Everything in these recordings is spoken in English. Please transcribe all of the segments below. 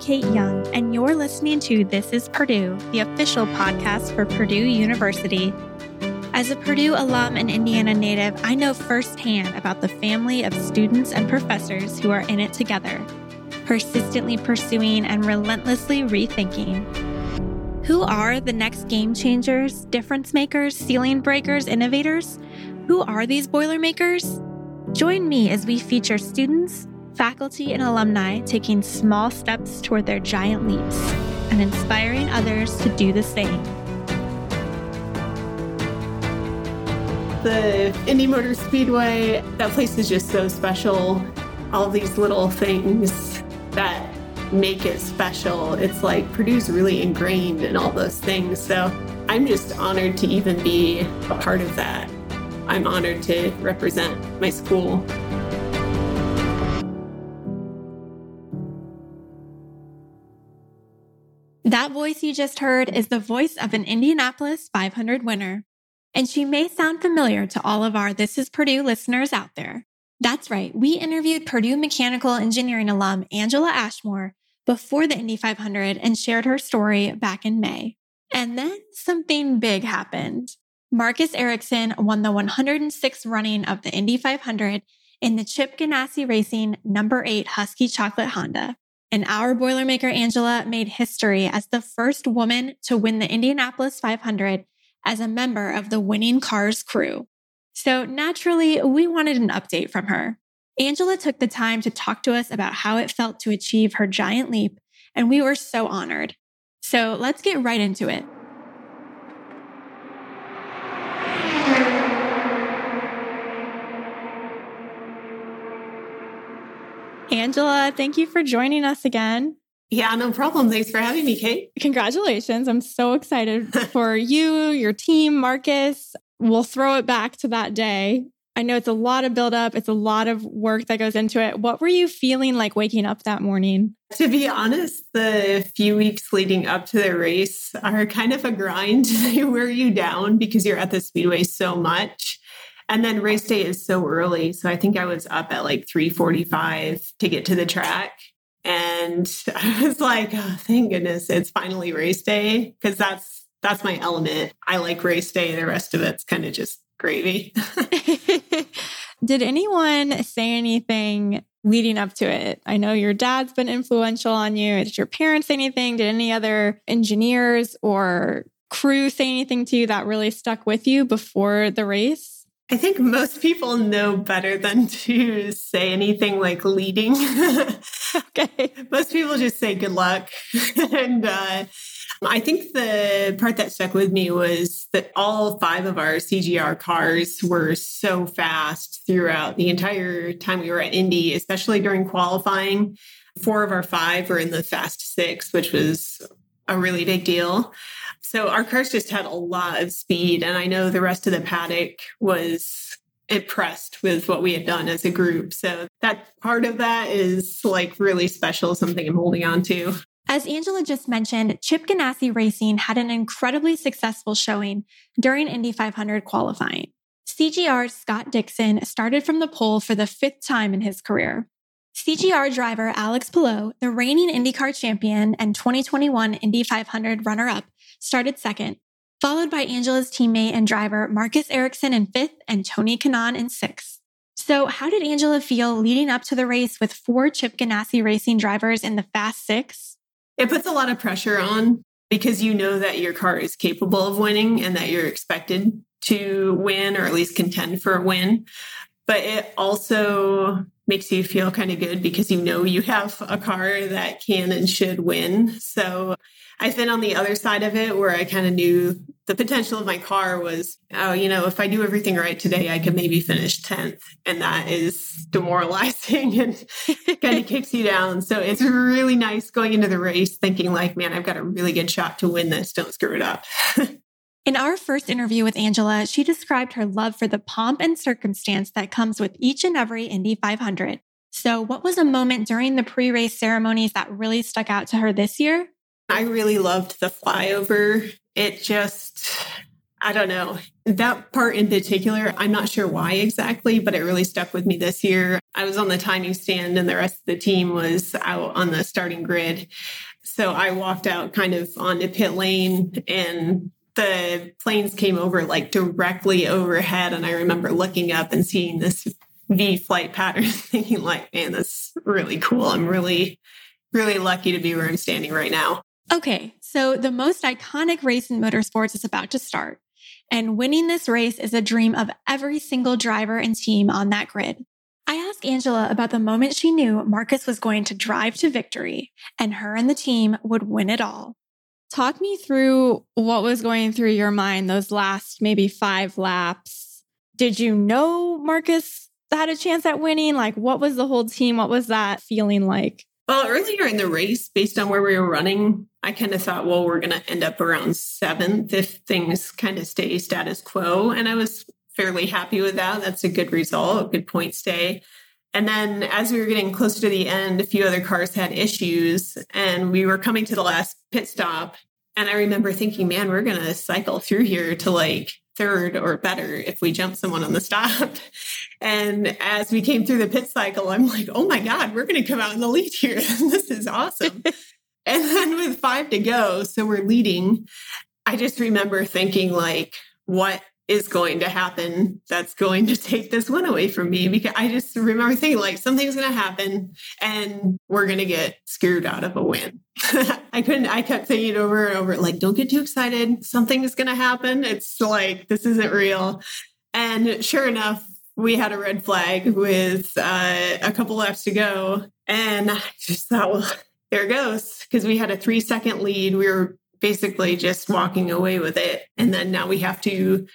Kate Young, and you're listening to This is Purdue, the official podcast for Purdue University. As a Purdue alum and Indiana native, I know firsthand about the family of students and professors who are in it together, persistently pursuing and relentlessly rethinking. Who are the next game changers, difference makers, ceiling breakers, innovators? Who are these Boilermakers? Join me as we feature students, faculty, and alumni taking small steps toward their giant leaps and inspiring others to do the same. The Indy Motor Speedway, that place is just so special. All these little things that make it special. It's like Purdue's really ingrained in all those things. So I'm just honored to even be a part of that. I'm honored to represent my school. That voice you just heard is the voice of an Indianapolis 500 winner. And she may sound familiar to all of our This is Purdue listeners out there. That's right, we interviewed Purdue Mechanical Engineering alum Angela Ashmore before the Indy 500 and shared her story back in May. And then something big happened. Marcus Ericsson won the 106th running of the Indy 500 in the Chip Ganassi Racing number 8 Huski Chocolate Honda. And our Boilermaker Angela made history as the first woman to win the Indianapolis 500 as a member of the winning cars crew. So naturally, we wanted an update from her. Angela took the time to talk to us about how it felt to achieve her giant leap, and we were so honored. So let's get right into it. Angela, thank you for joining us again. Yeah, no problem. Thanks for having me, Kate. Congratulations. I'm so excited for you, your team, Marcus. We'll throw it back to that day. I know it's a lot of buildup, it's a lot of work that goes into it. What were you feeling like waking up that morning? To be honest, the few weeks leading up to the race are kind of a grind. They wear you down because you're at the speedway so much. And then race day is so early. So I think I was up at like 345 to get to the track. And I was like, oh, thank goodness it's finally race day. Cause that's that's my element. I like race day. The rest of it's kind of just gravy. Did anyone say anything leading up to it? I know your dad's been influential on you. Did your parents say anything? Did any other engineers or crew say anything to you that really stuck with you before the race? I think most people know better than to say anything like leading. okay. Most people just say good luck. and uh, I think the part that stuck with me was that all five of our CGR cars were so fast throughout the entire time we were at Indy, especially during qualifying. Four of our five were in the fast six, which was a really big deal. So our cars just had a lot of speed. And I know the rest of the paddock was impressed with what we had done as a group. So that part of that is like really special, something I'm holding on to. As Angela just mentioned, Chip Ganassi Racing had an incredibly successful showing during Indy 500 qualifying. CGR's Scott Dixon started from the pole for the fifth time in his career. CGR driver Alex Palou, the reigning IndyCar champion and 2021 Indy 500 runner up, started second, followed by Angela's teammate and driver Marcus Ericsson in fifth and Tony Kanaan in sixth. So, how did Angela feel leading up to the race with four Chip Ganassi racing drivers in the Fast Six? It puts a lot of pressure on because you know that your car is capable of winning and that you're expected to win or at least contend for a win. But it also makes you feel kind of good because you know you have a car that can and should win. So I've been on the other side of it where I kind of knew the potential of my car was, oh, you know, if I do everything right today, I could maybe finish 10th. And that is demoralizing and kind of kicks you down. So it's really nice going into the race thinking, like, man, I've got a really good shot to win this. Don't screw it up. In our first interview with Angela, she described her love for the pomp and circumstance that comes with each and every Indy 500. So, what was a moment during the pre race ceremonies that really stuck out to her this year? I really loved the flyover. It just I don't know. That part in particular, I'm not sure why exactly, but it really stuck with me this year. I was on the timing stand and the rest of the team was out on the starting grid. So I walked out kind of onto pit lane and the planes came over like directly overhead. And I remember looking up and seeing this V flight pattern, thinking like, man, that's really cool. I'm really, really lucky to be where I'm standing right now. Okay, so the most iconic race in motorsports is about to start. And winning this race is a dream of every single driver and team on that grid. I asked Angela about the moment she knew Marcus was going to drive to victory and her and the team would win it all. Talk me through what was going through your mind those last maybe five laps. Did you know Marcus had a chance at winning? Like, what was the whole team? What was that feeling like? Well, earlier in the race, based on where we were running, I kind of thought, well, we're going to end up around seventh if things kind of stay status quo. And I was fairly happy with that. That's a good result, a good point stay. And then as we were getting closer to the end, a few other cars had issues and we were coming to the last pit stop. And I remember thinking, man, we're going to cycle through here to like third or better if we jump someone on the stop. And as we came through the pit cycle, I'm like, oh my God, we're going to come out in the lead here. this is awesome. and then with five to go, so we're leading. I just remember thinking, like, what is going to happen that's going to take this win away from me because I just remember thinking like something's going to happen and we're going to get screwed out of a win. I couldn't, I kept saying it over and over like, don't get too excited. Something is going to happen. It's like, this isn't real. And sure enough, we had a red flag with uh, a couple laps to go. And I just thought, well, there goes. Because we had a three second lead. We were basically just walking away with it. And then now we have to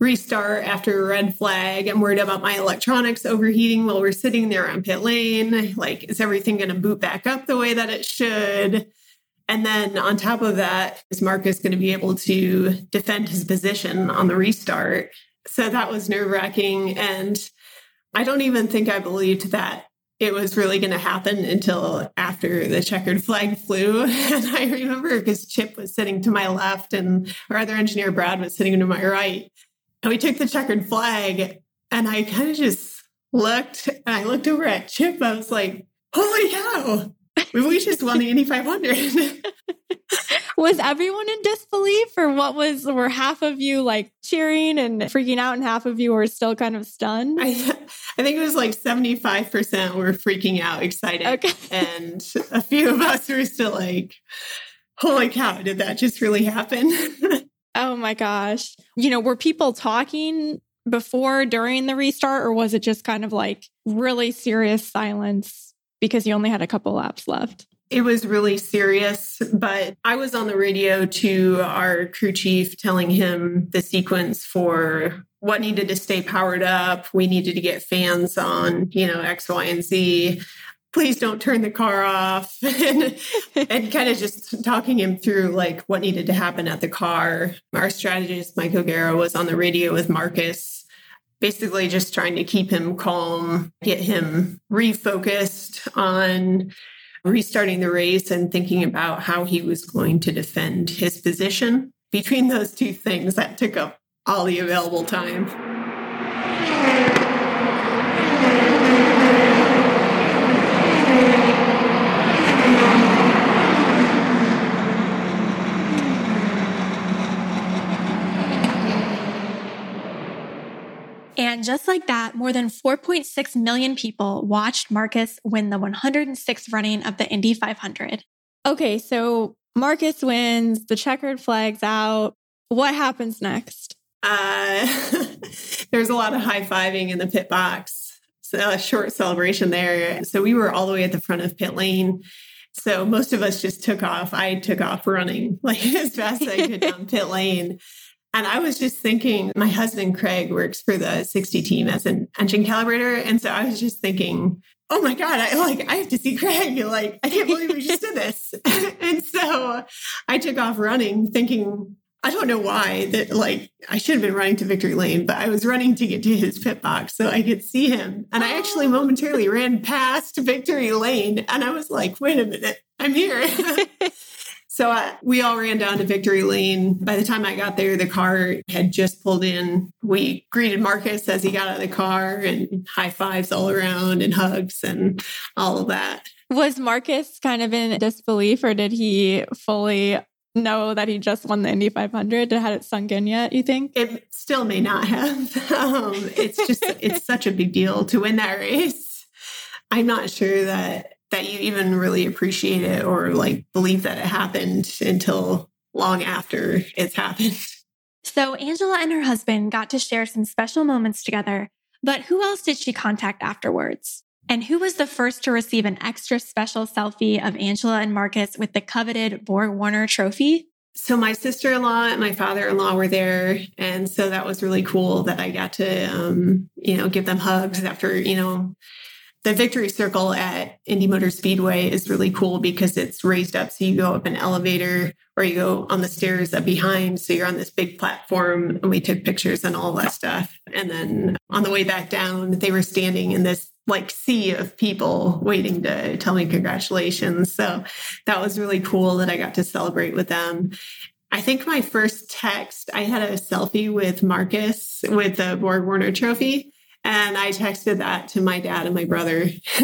restart after a red flag. I'm worried about my electronics overheating while we're sitting there on pit lane. Like, is everything going to boot back up the way that it should? And then on top of that, is Marcus going to be able to defend his position on the restart? So that was nerve wracking. And I don't even think I believed that it was really going to happen until after the checkered flag flew. And I remember because Chip was sitting to my left and our other engineer, Brad, was sitting to my right. And we took the checkered flag and I kind of just looked and I looked over at Chip. I was like, holy cow, we just won the Indy 500. was everyone in disbelief or what was, were half of you like cheering and freaking out and half of you were still kind of stunned? I, I think it was like 75% were freaking out, excited. Okay. And a few of us were still like, holy cow, did that just really happen? Oh my gosh. You know, were people talking before, during the restart, or was it just kind of like really serious silence because you only had a couple laps left? It was really serious, but I was on the radio to our crew chief telling him the sequence for what needed to stay powered up. We needed to get fans on, you know, X, Y, and Z please don't turn the car off and, and kind of just talking him through like what needed to happen at the car. Our strategist, Mike O'Gara, was on the radio with Marcus, basically just trying to keep him calm, get him refocused on restarting the race and thinking about how he was going to defend his position. Between those two things, that took up all the available time. And just like that, more than 4.6 million people watched Marcus win the 106th running of the Indy 500. Okay, so Marcus wins, the checkered flag's out. What happens next? Uh, there's a lot of high fiving in the pit box. So a short celebration there. So we were all the way at the front of pit lane. So most of us just took off. I took off running like as fast as I could down pit lane. And I was just thinking, my husband Craig works for the 60 team as an engine calibrator. And so I was just thinking, oh my God, I like I have to see Craig. Like, I can't believe we just did this. and so I took off running, thinking, I don't know why that like I should have been running to victory lane, but I was running to get to his pit box so I could see him. And I actually oh. momentarily ran past victory lane and I was like, wait a minute, I'm here. So uh, we all ran down to Victory Lane. By the time I got there, the car had just pulled in. We greeted Marcus as he got out of the car and high fives all around and hugs and all of that. Was Marcus kind of in disbelief or did he fully know that he just won the Indy 500? Had it sunk in yet, you think? It still may not have. Um, it's just, it's such a big deal to win that race. I'm not sure that that you even really appreciate it or like believe that it happened until long after it's happened. So Angela and her husband got to share some special moments together, but who else did she contact afterwards? And who was the first to receive an extra special selfie of Angela and Marcus with the coveted Borg Warner trophy? So my sister-in-law and my father-in-law were there, and so that was really cool that I got to, um, you know, give them hugs after, you know, the victory circle at Indy Motor Speedway is really cool because it's raised up. So you go up an elevator or you go on the stairs up behind. So you're on this big platform and we took pictures and all that stuff. And then on the way back down, they were standing in this like sea of people waiting to tell me congratulations. So that was really cool that I got to celebrate with them. I think my first text, I had a selfie with Marcus with the Borg Warner trophy. And I texted that to my dad and my brother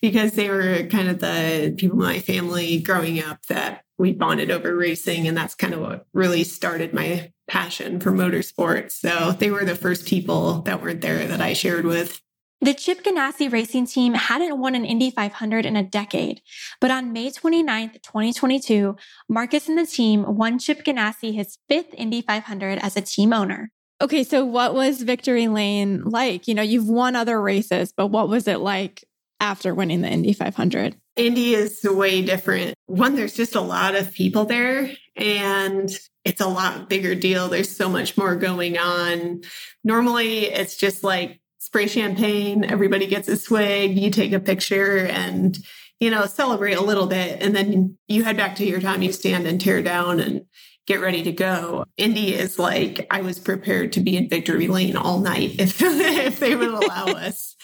because they were kind of the people in my family growing up that we bonded over racing. And that's kind of what really started my passion for motorsports. So they were the first people that weren't there that I shared with. The Chip Ganassi racing team hadn't won an Indy 500 in a decade, but on May 29th, 2022, Marcus and the team won Chip Ganassi his fifth Indy 500 as a team owner. Okay, so what was Victory Lane like? You know, you've won other races, but what was it like after winning the Indy 500? Indy is way different. One, there's just a lot of people there and it's a lot bigger deal. There's so much more going on. Normally, it's just like spray champagne, everybody gets a swig, you take a picture and you know, celebrate a little bit and then you head back to your time, you stand and tear down and get ready to go. Indy is like, I was prepared to be in victory lane all night if, if they would allow us.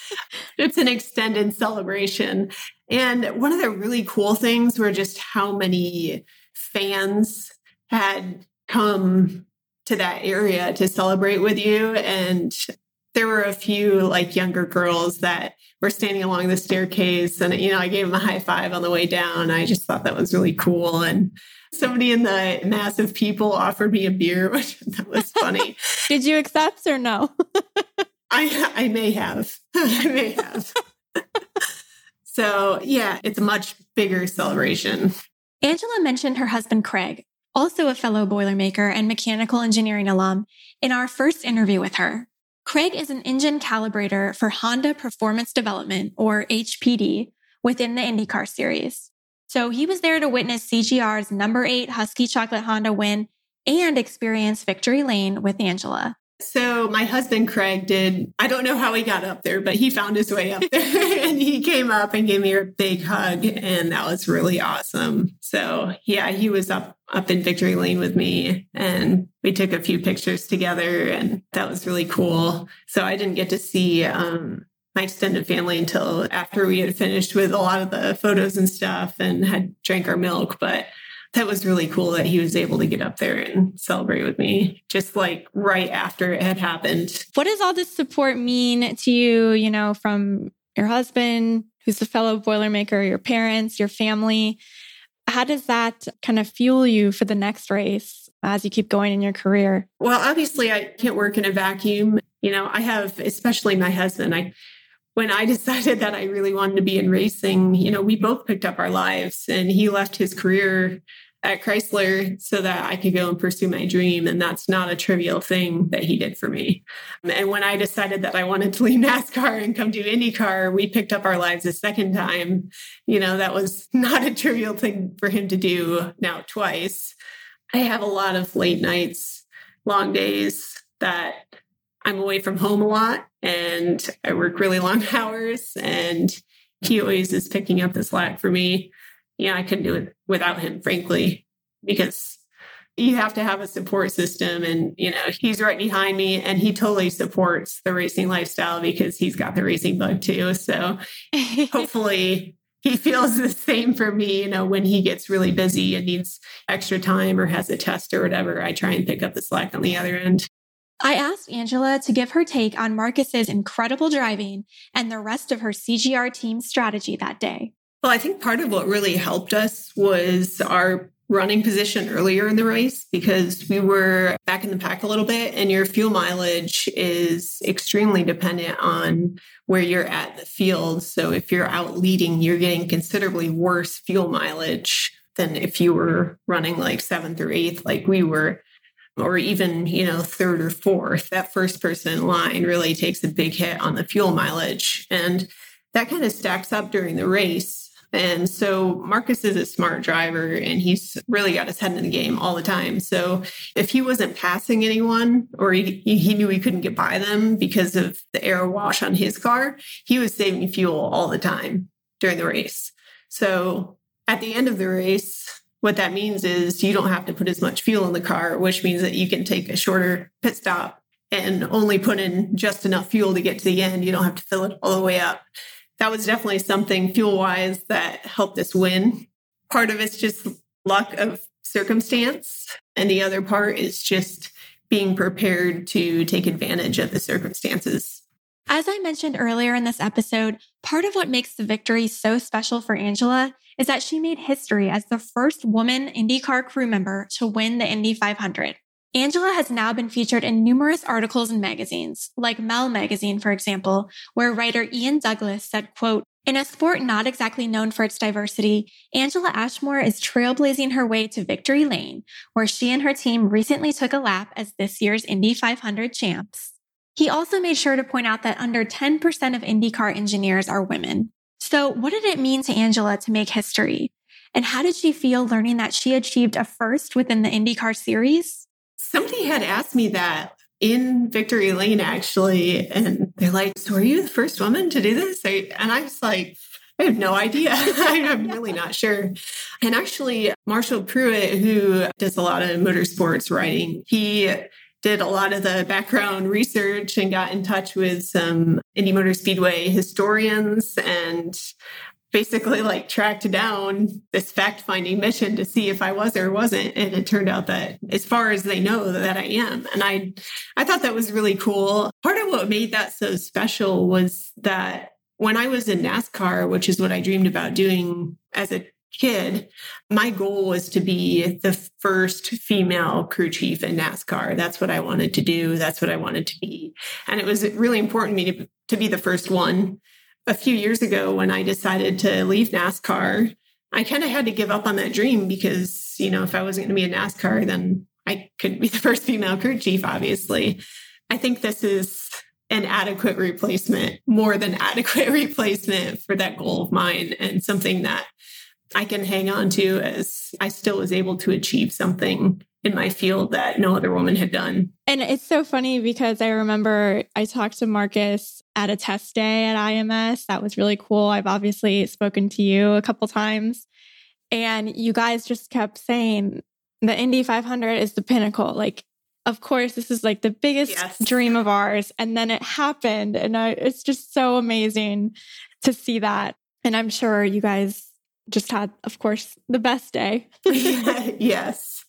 It's an extended celebration. And one of the really cool things were just how many fans had come to that area to celebrate with you. And there were a few like younger girls that were standing along the staircase and you know i gave them a high five on the way down i just thought that was really cool and somebody in the mass of people offered me a beer, which that was funny. Did you accept or no? I I may have. I may have. so yeah, it's a much bigger celebration. Angela mentioned her husband Craig, also a fellow Boilermaker and mechanical engineering alum, in our first interview with her. Craig is an engine calibrator for Honda Performance Development, or HPD, within the IndyCar series. So he was there to witness CGR's number eight Huski Chocolate Honda win and experience victory lane with Angela. So my husband Craig did I don't know how he got up there, but he found his way up there and he came up and gave me a big hug and that was really awesome. So yeah, he was up up in victory lane with me and we took a few pictures together and that was really cool. So I didn't get to see um my extended family until after we had finished with a lot of the photos and stuff and had drank our milk. But that was really cool that he was able to get up there and celebrate with me just like right after it had happened. What does all this support mean to you, you know, from your husband, who's a fellow Boilermaker, your parents, your family? How does that kind of fuel you for the next race as you keep going in your career? Well, obviously, I can't work in a vacuum. You know, I have, especially my husband, I when I decided that I really wanted to be in racing, you know, we both picked up our lives and he left his career at Chrysler so that I could go and pursue my dream. And that's not a trivial thing that he did for me. And when I decided that I wanted to leave NASCAR and come do IndyCar, we picked up our lives a second time. You know, that was not a trivial thing for him to do now twice. I have a lot of late nights, long days that I'm away from home a lot and I work really long hours and he always is picking up the slack for me. Yeah, I couldn't do it without him, frankly, because you have to have a support system and you know he's right behind me and he totally supports the racing lifestyle because he's got the racing bug too so hopefully he feels the same for me. You know, when he gets really busy and needs extra time or has a test or whatever, I try and pick up the slack on the other end. I asked Angela to give her take on Marcus's incredible driving and the rest of her CGR team strategy that day. Well, I think part of what really helped us was our running position earlier in the race because we were back in the pack a little bit and your fuel mileage is extremely dependent on where you're at in the field. So if you're out leading, you're getting considerably worse fuel mileage than if you were running like seventh or eighth, like we were, or even, you know, third or fourth. That first person in line really takes a big hit on the fuel mileage. And that kind of stacks up during the race and so Marcus is a smart driver and he's really got his head in the game all the time. So if he wasn't passing anyone or he, he knew he couldn't get by them because of the air wash on his car, he was saving fuel all the time during the race. So at the end of the race, what that means is you don't have to put as much fuel in the car, which means that you can take a shorter pit stop and only put in just enough fuel to get to the end. You don't have to fill it all the way up that was definitely something fuel wise that helped us win. Part of it's just luck of circumstance, and the other part is just being prepared to take advantage of the circumstances. As I mentioned earlier in this episode, part of what makes the victory so special for Angela is that she made history as the first woman IndyCar crew member to win the Indy 500. Angela has now been featured in numerous articles and magazines, like Mel magazine, for example, where writer Ian Douglas said, quote, in a sport not exactly known for its diversity, Angela Ashmore is trailblazing her way to victory lane, where she and her team recently took a lap as this year's Indy 500 champs. He also made sure to point out that under 10% of IndyCar engineers are women. So what did it mean to Angela to make history? And how did she feel learning that she achieved a first within the IndyCar series? Somebody had asked me that in Victory Lane, actually. And they're like, So are you the first woman to do this? and I was like, I have no idea. I'm really not sure. And actually, Marshall Pruett, who does a lot of motorsports writing, he did a lot of the background research and got in touch with some Indy Motor Speedway historians and basically like tracked down this fact finding mission to see if I was or wasn't. And it turned out that as far as they know that I am. And I, I thought that was really cool. Part of what made that so special was that when I was in NASCAR, which is what I dreamed about doing as a kid, my goal was to be the first female crew chief in NASCAR. That's what I wanted to do. That's what I wanted to be. And it was really important to me to, to be the first one a few years ago when I decided to leave NASCAR, I kind of had to give up on that dream because, you know, if I wasn't going to be a NASCAR, then I couldn't be the first female crew chief, obviously. I think this is an adequate replacement, more than adequate replacement for that goal of mine and something that I can hang on to as I still was able to achieve something in my field that no other woman had done. And it's so funny because I remember I talked to Marcus at a test day at IMS. That was really cool. I've obviously spoken to you a couple times. And you guys just kept saying the Indy 500 is the pinnacle. Like, of course, this is like the biggest yes. dream of ours. And then it happened. And I, it's just so amazing to see that. And I'm sure you guys just had, of course, the best day. yes.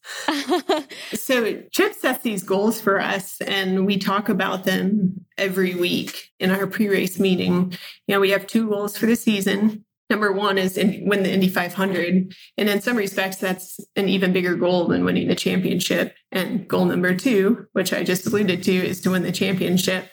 so Chip sets these goals for us and we talk about them every week in our pre-race meeting. You know, we have two goals for the season. Number one is in, win the Indy 500. And in some respects, that's an even bigger goal than winning the championship. And goal number two, which I just alluded to, is to win the championship.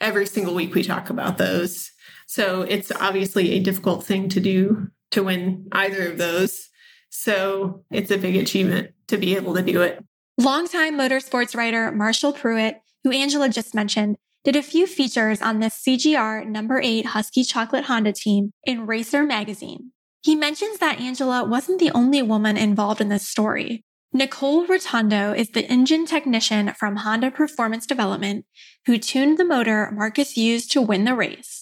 Every single week we talk about those. So it's obviously a difficult thing to do to win either of those. So it's a big achievement to be able to do it. Longtime motorsports writer Marshall Pruett, who Angela just mentioned, did a few features on this CGR number eight Huski Chocolate Honda team in Racer magazine. He mentions that Angela wasn't the only woman involved in this story. Nicole Rotondo is the engine technician from Honda Performance Development who tuned the motor Marcus used to win the race.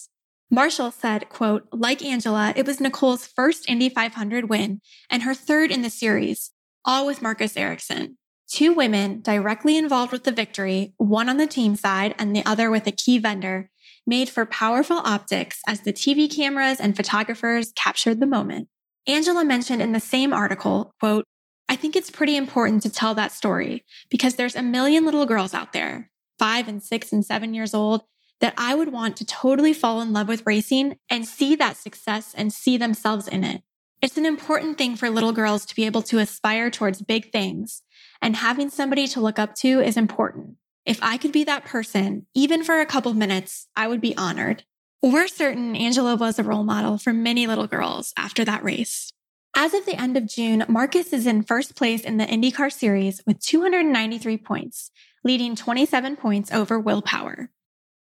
Marshall said, quote, like Angela, it was Nicole's first Indy 500 win and her third in the series, all with Marcus Ericsson. Two women directly involved with the victory, one on the team side and the other with a key vendor, made for powerful optics as the TV cameras and photographers captured the moment. Angela mentioned in the same article, quote, I think it's pretty important to tell that story because there's a million little girls out there, five and six and seven years old, that I would want to totally fall in love with racing and see that success and see themselves in it. It's an important thing for little girls to be able to aspire towards big things, and having somebody to look up to is important. If I could be that person, even for a couple minutes, I would be honored. We're certain Angela was a role model for many little girls after that race. As of the end of June, Marcus is in first place in the IndyCar series with 293 points, leading 27 points over Will Power.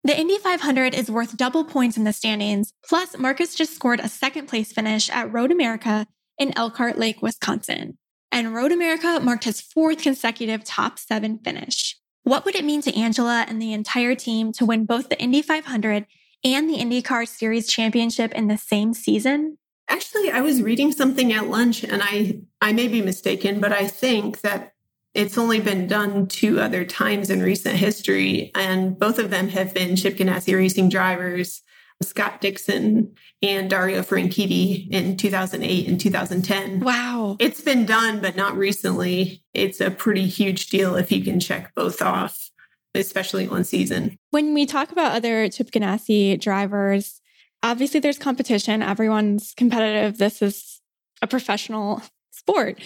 The Indy 500 is worth double points in the standings. Plus, Marcus just scored a second place finish at Road America in Elkhart Lake, Wisconsin. And Road America marked his fourth consecutive top seven finish. What would it mean to Angela and the entire team to win both the Indy 500 and the IndyCar Series championship in the same season? Actually, I was reading something at lunch and I I may be mistaken, but I think that it's only been done two other times in recent history, and both of them have been Chip Ganassi racing drivers, Scott Dixon and Dario Franchitti in 2008 and 2010. Wow. It's been done, but not recently. It's a pretty huge deal if you can check both off, especially one season. When we talk about other Chip Ganassi drivers, obviously there's competition. Everyone's competitive. This is a professional sport.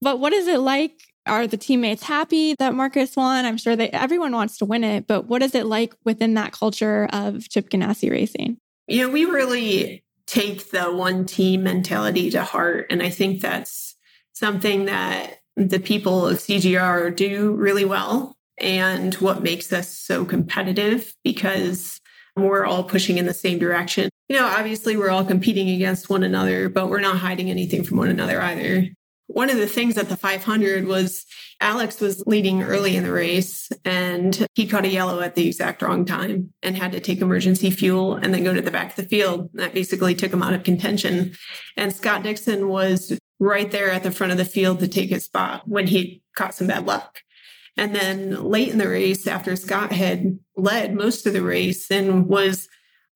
But what is it like are the teammates happy that Marcus won? I'm sure that everyone wants to win it, but what is it like within that culture of Chip Ganassi racing? You know, we really take the one team mentality to heart. And I think that's something that the people of CGR do really well and what makes us so competitive because we're all pushing in the same direction. You know, obviously we're all competing against one another, but we're not hiding anything from one another either. One of the things at the 500 was Alex was leading early in the race and he caught a yellow at the exact wrong time and had to take emergency fuel and then go to the back of the field. That basically took him out of contention. And Scott Dixon was right there at the front of the field to take his spot when he caught some bad luck. And then late in the race, after Scott had led most of the race and was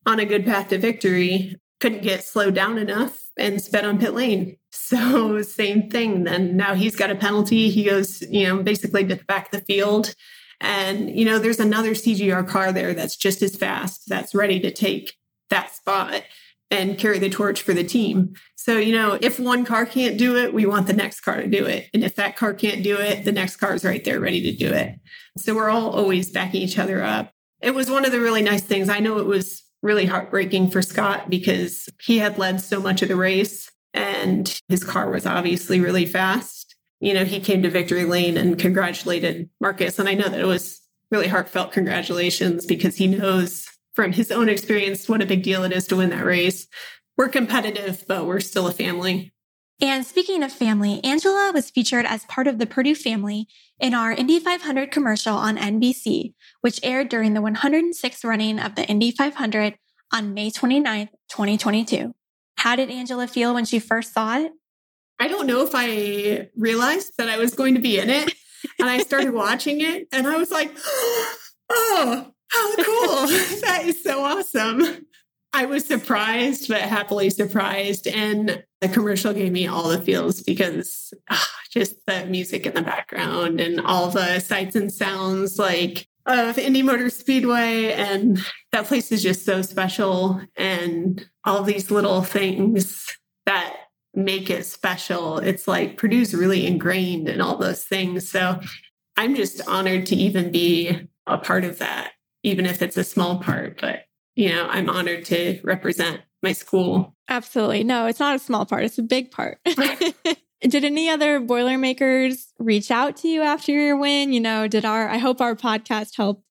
on a good path to victory, couldn't get slowed down enough and sped on pit lane. So same thing. Then now he's got a penalty. He goes, you know, basically back the field. And, you know, there's another CGR car there that's just as fast, that's ready to take that spot and carry the torch for the team. So, you know, if one car can't do it, we want the next car to do it. And if that car can't do it, the next car is right there ready to do it. So we're all always backing each other up. It was one of the really nice things. I know it was really heartbreaking for Scott because he had led so much of the race and his car was obviously really fast. You know, he came to victory lane and congratulated Marcus. And I know that it was really heartfelt congratulations because he knows from his own experience what a big deal it is to win that race. We're competitive, but we're still a family. And speaking of family, Angela was featured as part of the Purdue family in our Indy 500 commercial on NBC, which aired during the 106th running of the Indy 500 on May 29th, 2022. How did Angela feel when she first saw it? I don't know if I realized that I was going to be in it. And I started watching it and I was like, oh, how cool. that is so awesome. I was surprised, but happily surprised. And the commercial gave me all the feels because oh, just the music in the background and all the sights and sounds like of Indy Motor Speedway. And that place is just so special. And all these little things that make it special. It's like Purdue's really ingrained in all those things. So I'm just honored to even be a part of that, even if it's a small part. But you know, I'm honored to represent my school. Absolutely. No, it's not a small part, it's a big part. did any other Boilermakers reach out to you after your win? You know, did our, I hope our podcast helped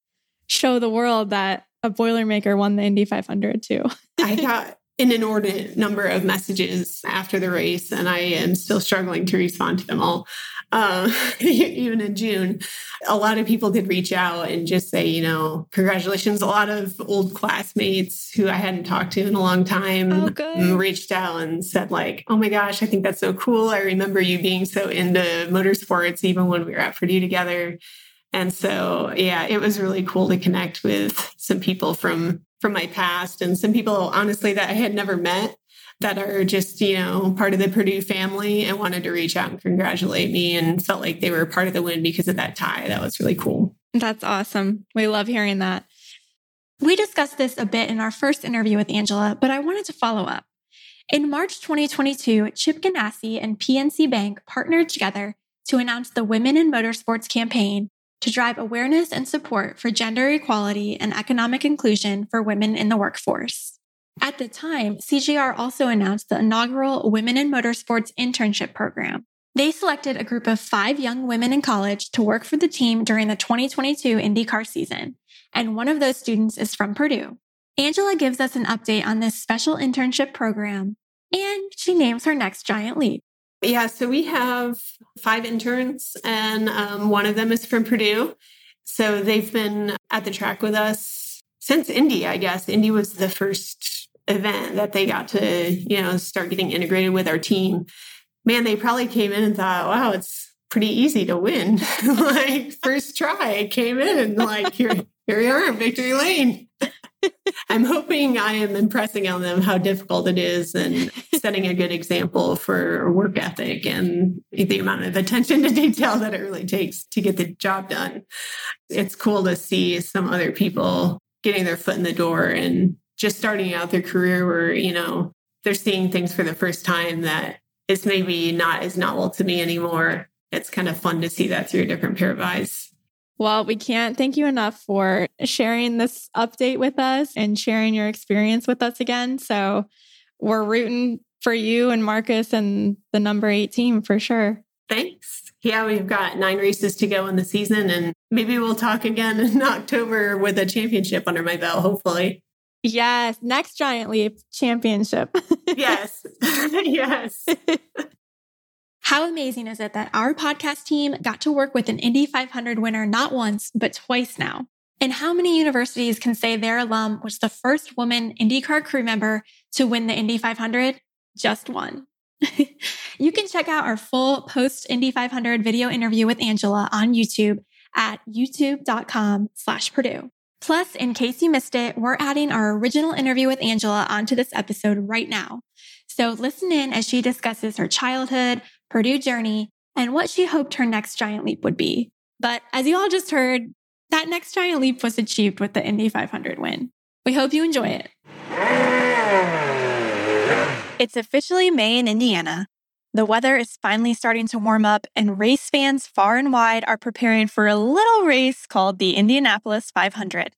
show the world that a Boilermaker won the Indy 500 too. I got an inordinate number of messages after the race, and I am still struggling to respond to them all. Uh, even in June, a lot of people did reach out and just say, you know, congratulations. A lot of old classmates who I hadn't talked to in a long time oh, reached out and said, like, oh my gosh, I think that's so cool. I remember you being so into motorsports even when we were at Purdue together. And so, yeah, it was really cool to connect with some people from from my past and some people, honestly, that I had never met that are just, you know, part of the Purdue family and wanted to reach out and congratulate me and felt like they were part of the win because of that tie. That was really cool. That's awesome. We love hearing that. We discussed this a bit in our first interview with Angela, but I wanted to follow up. In March 2022, Chip Ganassi and PNC Bank partnered together to announce the Women in Motorsports campaign to drive awareness and support for gender equality and economic inclusion for women in the workforce. At the time, CGR also announced the inaugural Women in Motorsports internship program. They selected a group of five young women in college to work for the team during the 2022 IndyCar season, and one of those students is from Purdue. Angela gives us an update on this special internship program, and she names her next giant leap. Yeah, so we have five interns, and um, one of them is from Purdue. So they've been at the track with us since Indy, I guess. Indy was the first event that they got to, you know, start getting integrated with our team. Man, they probably came in and thought, wow, it's pretty easy to win. like first try, came in and like here, here we are, victory lane. I'm hoping I am impressing on them how difficult it is and setting a good example for work ethic and the amount of attention to detail that it really takes to get the job done. It's cool to see some other people getting their foot in the door and just starting out their career where, you know, they're seeing things for the first time that is maybe not as novel to me anymore. It's kind of fun to see that through a different pair of eyes. Well, we can't thank you enough for sharing this update with us and sharing your experience with us again. So we're rooting for you and Marcus and the number eight team for sure. Thanks. Yeah, we've got nine races to go in the season, and maybe we'll talk again in October with a championship under my belt, hopefully. Yes, next Giant Leap championship. yes, yes. How amazing is it that our podcast team got to work with an Indy 500 winner not once, but twice now? And how many universities can say their alum was the first woman IndyCar crew member to win the Indy 500? Just one. you can check out our full post Indy 500 video interview with Angela on YouTube at youtube.com slash Purdue. Plus, in case you missed it, we're adding our original interview with Angela onto this episode right now. So listen in as she discusses her childhood, Purdue journey, and what she hoped her next giant leap would be. But as you all just heard, that next giant leap was achieved with the Indy 500 win. We hope you enjoy it. It's officially May in Indiana. The weather is finally starting to warm up, and race fans far and wide are preparing for a little race called the Indianapolis 500.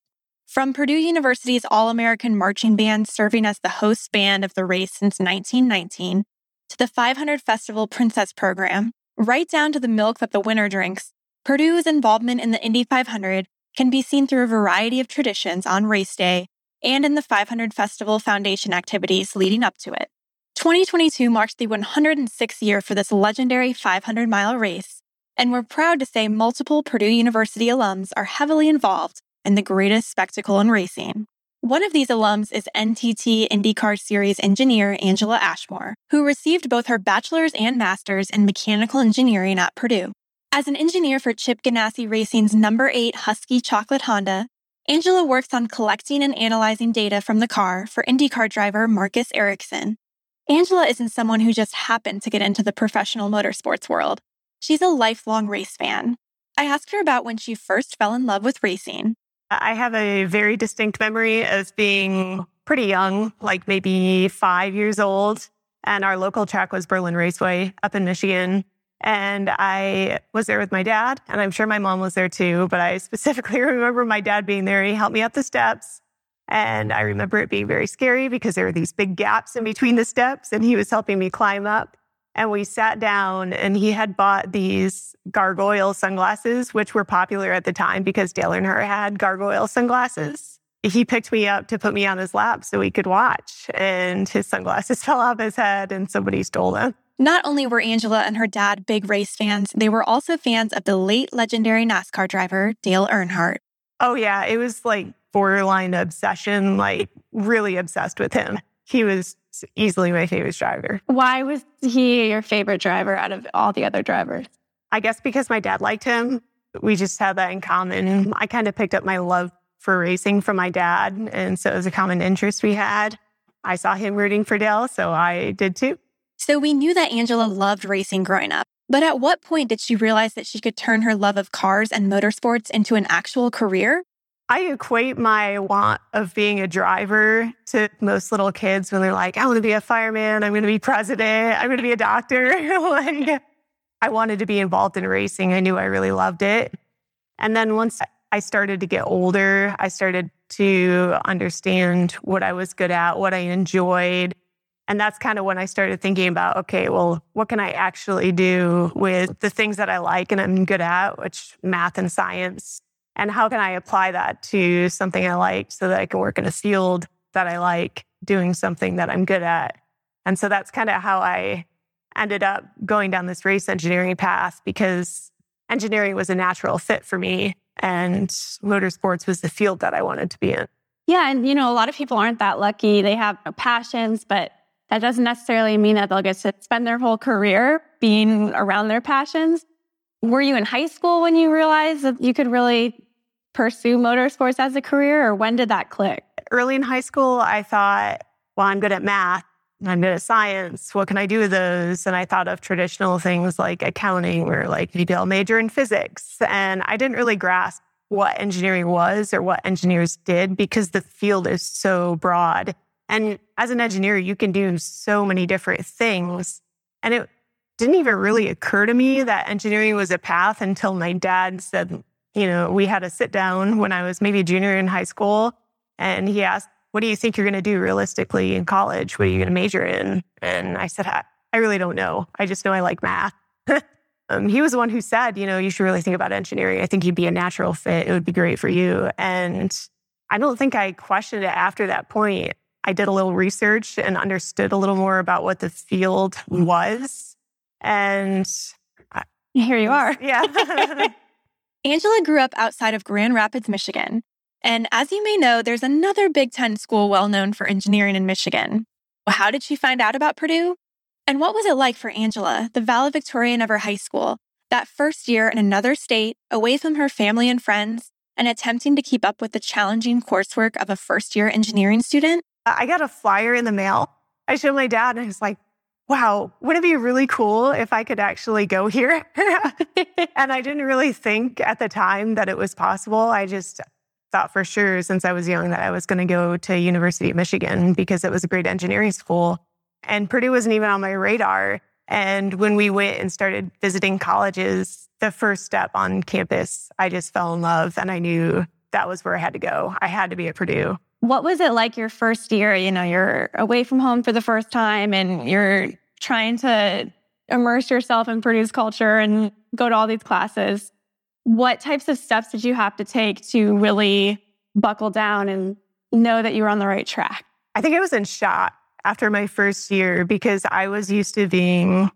From Purdue University's All American Marching Band serving as the host band of the race since 1919, to the 500 Festival Princess program, right down to the milk that the winner drinks, Purdue's involvement in the Indy 500 can be seen through a variety of traditions on race day and in the 500 Festival Foundation activities leading up to it. 2022 marks the 106th year for this legendary 500 mile race, and we're proud to say multiple Purdue University alums are heavily involved in the greatest spectacle in racing. One of these alums is NTT IndyCar Series engineer Angela Ashmore, who received both her bachelor's and master's in mechanical engineering at Purdue. As an engineer for Chip Ganassi Racing's number 8 Huski Chocolate Honda, Angela works on collecting and analyzing data from the car for IndyCar driver Marcus Ericsson. Angela isn't someone who just happened to get into the professional motorsports world. She's a lifelong race fan. I asked her about when she first fell in love with racing I have a very distinct memory of being pretty young, like maybe five years old. And our local track was Berlin Raceway up in Michigan. And I was there with my dad, and I'm sure my mom was there too. But I specifically remember my dad being there. He helped me up the steps. And I remember it being very scary because there were these big gaps in between the steps, and he was helping me climb up and we sat down and he had bought these gargoyle sunglasses which were popular at the time because dale earnhardt had gargoyle sunglasses he picked me up to put me on his lap so he could watch and his sunglasses fell off his head and somebody stole them not only were Angela and her dad big race fans, they were also fans of the late legendary NASCAR driver, Dale Earnhardt. Oh, yeah. It was like borderline obsession, like really obsessed with him. He was easily my favorite driver. Why was he your favorite driver out of all the other drivers? I guess because my dad liked him. We just had that in common. I kind of picked up my love for racing from my dad. And so it was a common interest we had. I saw him rooting for Dale, so I did too. So we knew that Angela loved racing growing up. But at what point did she realize that she could turn her love of cars and motorsports into an actual career? I equate my want of being a driver to most little kids when they're like, I want to be a fireman, I'm going to be president, I'm going to be a doctor. like, I wanted to be involved in racing. I knew I really loved it. And then once I started to get older, I started to understand what I was good at, what I enjoyed. And that's kind of when I started thinking about, okay, well, what can I actually do with the things that I like and I'm good at, which math and science and how can I apply that to something I like so that I can work in a field that I like, doing something that I'm good at. And so that's kind of how I ended up going down this race engineering path because engineering was a natural fit for me and motorsports was the field that I wanted to be in. Yeah. And, you know, a lot of people aren't that lucky. They have no passions, but that doesn't necessarily mean that they'll get to spend their whole career being around their passions. Were you in high school when you realized that you could really pursue motorsports as a career, or when did that click? Early in high school, I thought, well, I'm good at math. I'm good at science. What can I do with those? And I thought of traditional things like accounting or like maybe I'll major in physics. And I didn't really grasp what engineering was or what engineers did because the field is so broad. And as an engineer, you can do so many different things. And it didn't even really occur to me that engineering was a path until my dad said, you know, we had a sit down when I was maybe a junior in high school. And he asked, What do you think you're going to do realistically in college? What are you going to major in? And I said, I, I really don't know. I just know I like math. um, he was the one who said, You know, you should really think about engineering. I think you'd be a natural fit. It would be great for you. And I don't think I questioned it after that point. I did a little research and understood a little more about what the field was. And here you are. Yeah. Angela grew up outside of Grand Rapids, Michigan. And as you may know, there's another Big Ten school well known for engineering in Michigan. Well, how did she find out about Purdue? And what was it like for Angela, the valedictorian of her high school, that first year in another state, away from her family and friends, and attempting to keep up with the challenging coursework of a first year engineering student? I got a flyer in the mail. I showed my dad, and he's like, wow, wouldn't it be really cool if I could actually go here? and I didn't really think at the time that it was possible. I just thought for sure since I was young that I was going to go to University of Michigan because it was a great engineering school. And Purdue wasn't even on my radar. And when we went and started visiting colleges, the first step on campus, I just fell in love and I knew that was where I had to go. I had to be at Purdue. What was it like your first year? You know, you're away from home for the first time and you're trying to immerse yourself in Purdue's culture and go to all these classes. What types of steps did you have to take to really buckle down and know that you were on the right track? I think I was in shock after my first year because I was used to being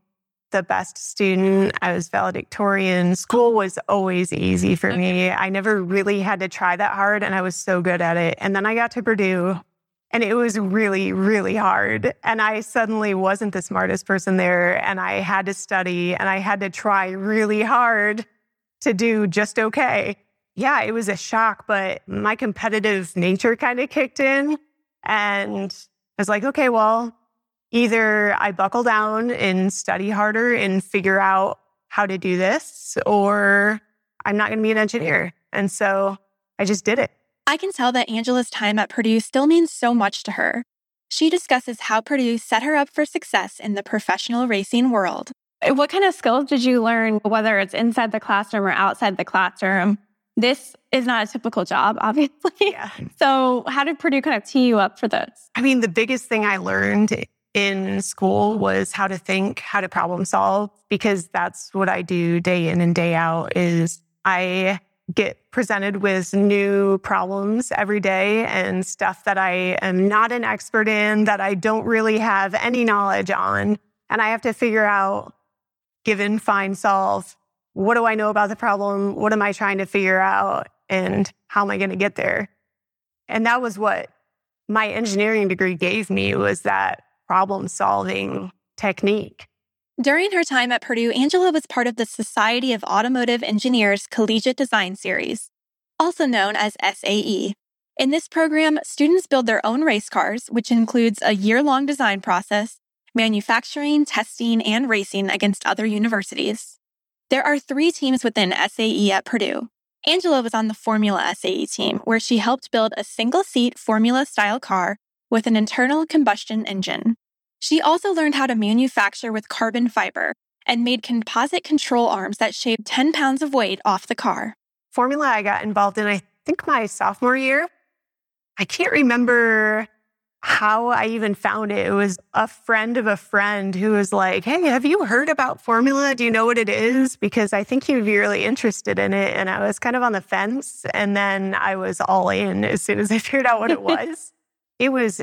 the best student. I was valedictorian. School was always easy for me. I never really had to try that hard, and I was so good at it. And then I got to Purdue, and it was really, really hard. And I suddenly wasn't the smartest person there, and I had to study, and I had to try really hard to do just okay. Yeah, it was a shock, but my competitive nature kind of kicked in. And I was like, okay, well, either I buckle down and study harder and figure out how to do this, or I'm not going to be an engineer. And so I just did it. I can tell that Angela's time at Purdue still means so much to her. She discusses how Purdue set her up for success in the professional racing world. Uh, what kind of skills did you learn, whether it's inside the classroom or outside the classroom? This is not a typical job, obviously. Yeah. So, how did Purdue kind of tee you up for this? I mean, the biggest thing I learned in school was how to think, how to problem solve, because that's what I do day in and day out is I get presented with new problems every day and stuff that I am not an expert in, that I don't really have any knowledge on. And I have to figure out, given, find, solve, what do I know about the problem? What am I trying to figure out? And how am I going to get there? And that was what my engineering degree gave me was that problem solving technique. During her time at Purdue, Angela was part of the Society of Automotive Engineers Collegiate Design Series. also known as SAE. In this program, students build their own race cars, which includes a year long design process, manufacturing, testing, and racing against other universities. There are three teams within SAE at Purdue. Angela was on the Formula SAE team, where she helped build a single seat Formula style car with an internal combustion engine. She also learned how to manufacture with carbon fiber and made composite control arms that shaved 10 pounds of weight off the car. Formula I got involved in, I think my sophomore year. I can't remember how I even found it. It was a friend of a friend who was like, Hey, have you heard about formula? Do you know what it is? Because I think you'd be really interested in it. And I was kind of on the fence. And then I was all in as soon as I figured out what it was. it was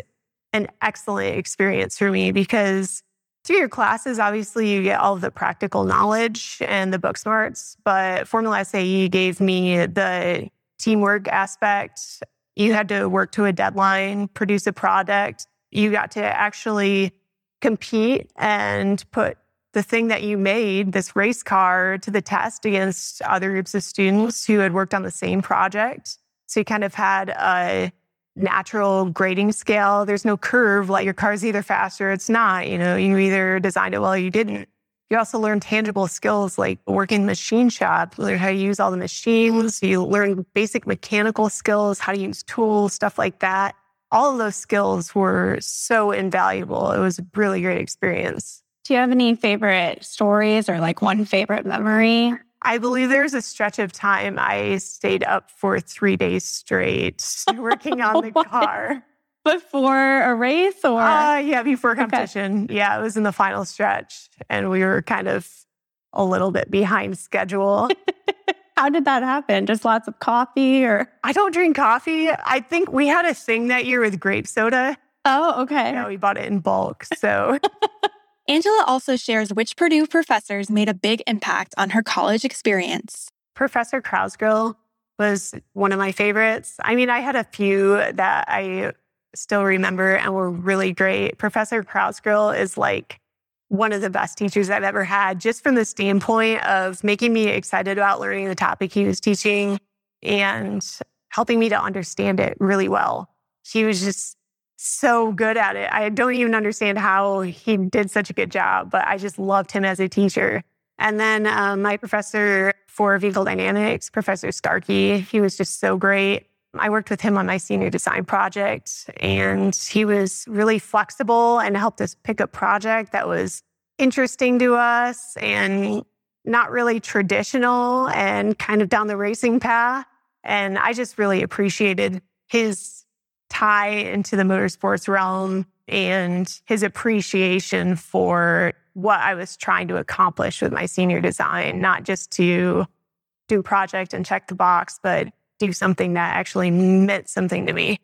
an excellent experience for me because through your classes, obviously you get all the practical knowledge and the book smarts, but Formula SAE gave me the teamwork aspect you had to work to a deadline, produce a product. You got to actually compete and put the thing that you made, this race car, to the test against other groups of students who had worked on the same project. So you kind of had a natural grading scale. There's no curve, like your car's either fast or it's not. You know, you either designed it well or you didn't. You also learn tangible skills like working machine shop, learn how to use all the machines. You learn basic mechanical skills, how to use tools, stuff like that. All of those skills were so invaluable. It was a really great experience. Do you have any favorite stories or like one favorite memory? I believe there's a stretch of time I stayed up for three days straight working on the car before a race or? Uh, yeah, before competition. Okay. Yeah, it was in the final stretch and we were kind of a little bit behind schedule. How did that happen? Just lots of coffee or? I don't drink coffee. I think we had a thing that year with grape soda. Oh, okay. Yeah, we bought it in bulk. So. Angela also shares which Purdue professors made a big impact on her college experience. Professor Krousgrill was one of my favorites. I mean, I had a few that I still remember and were really great. Professor Krousgrill is like one of the best teachers I've ever had, just from the standpoint of making me excited about learning the topic he was teaching and helping me to understand it really well. He was just so good at it. I don't even understand how he did such a good job, but I just loved him as a teacher. And then um, my professor for vehicle dynamics, Professor Starkey, he was just so great. I worked with him on my senior design project, and he was really flexible and helped us pick a project that was interesting to us and not really traditional and kind of down the racing path. And I just really appreciated his tie into the motorsports realm and his appreciation for what I was trying to accomplish with my senior design, not just to do a project and check the box, but do something that actually meant something to me.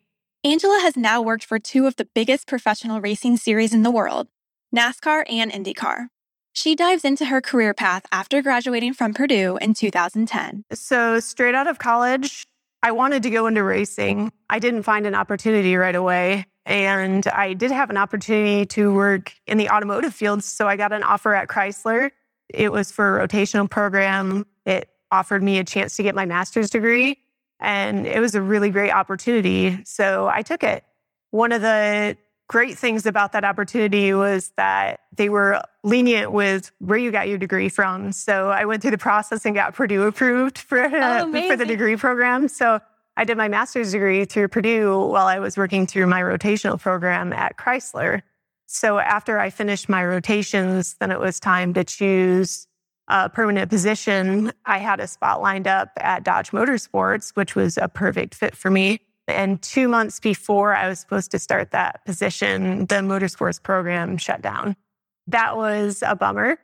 Angela has now worked for two of the biggest professional racing series in the world, NASCAR and IndyCar. She dives into her career path after graduating from Purdue in 2010. So, straight out of college, I wanted to go into racing. I didn't find an opportunity right away. And I did have an opportunity to work in the automotive field. So, I got an offer at Chrysler. It was for a rotational program. It offered me a chance to get my master's degree. And it was a really great opportunity. So I took it. One of the great things about that opportunity was that they were lenient with where you got your degree from. So I went through the process and got Purdue approved for, oh, for the degree program. So I did my master's degree through Purdue while I was working through my rotational program at Chrysler. So after I finished my rotations, then it was time to choose a permanent position, I had a spot lined up at Dodge Motorsports, which was a perfect fit for me. And two months before I was supposed to start that position, the motorsports program shut down. That was a bummer.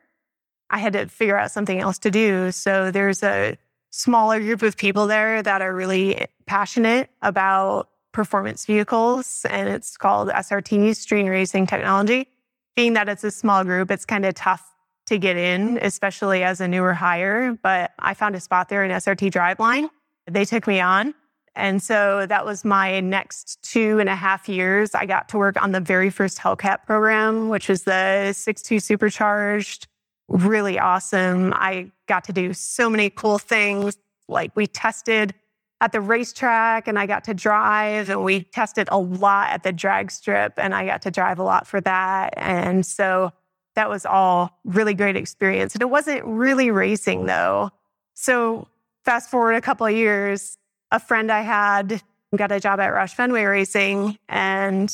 I had to figure out something else to do. So there's a smaller group of people there that are really passionate about performance vehicles, and it's called SRT, Stream Racing Technology. Being that it's a small group, it's kind of tough to get in, especially as a newer hire. But I found a spot there in SRT Driveline. They took me on. And so that was my next two and a half years. I got to work on the very first Hellcat program, which was the 6.2 supercharged. Really awesome. I got to do so many cool things. Like we tested at the racetrack and I got to drive and we tested a lot at the drag strip and I got to drive a lot for that. And so that was all really great experience. And it wasn't really racing though. So fast forward a couple of years, a friend I had got a job at Roush Fenway Racing and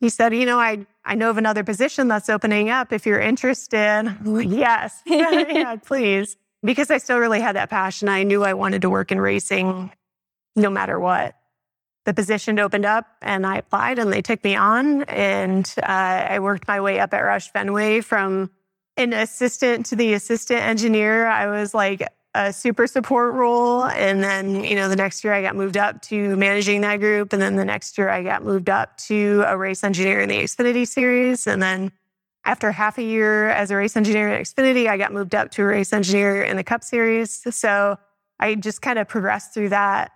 he said, you know, I, I know of another position that's opening up if you're interested. Yes, yeah, please. Because I still really had that passion. I knew I wanted to work in racing no matter what. The position opened up and I applied and they took me on. And uh, I worked my way up at Rush Fenway from an assistant to the assistant engineer. I was like a super support role. And then, you know, the next year I got moved up to managing that group. And then the next year I got moved up to a race engineer in the Xfinity series. And then after half a year as a race engineer at Xfinity, I got moved up to a race engineer in the Cup series. So I just kind of progressed through that.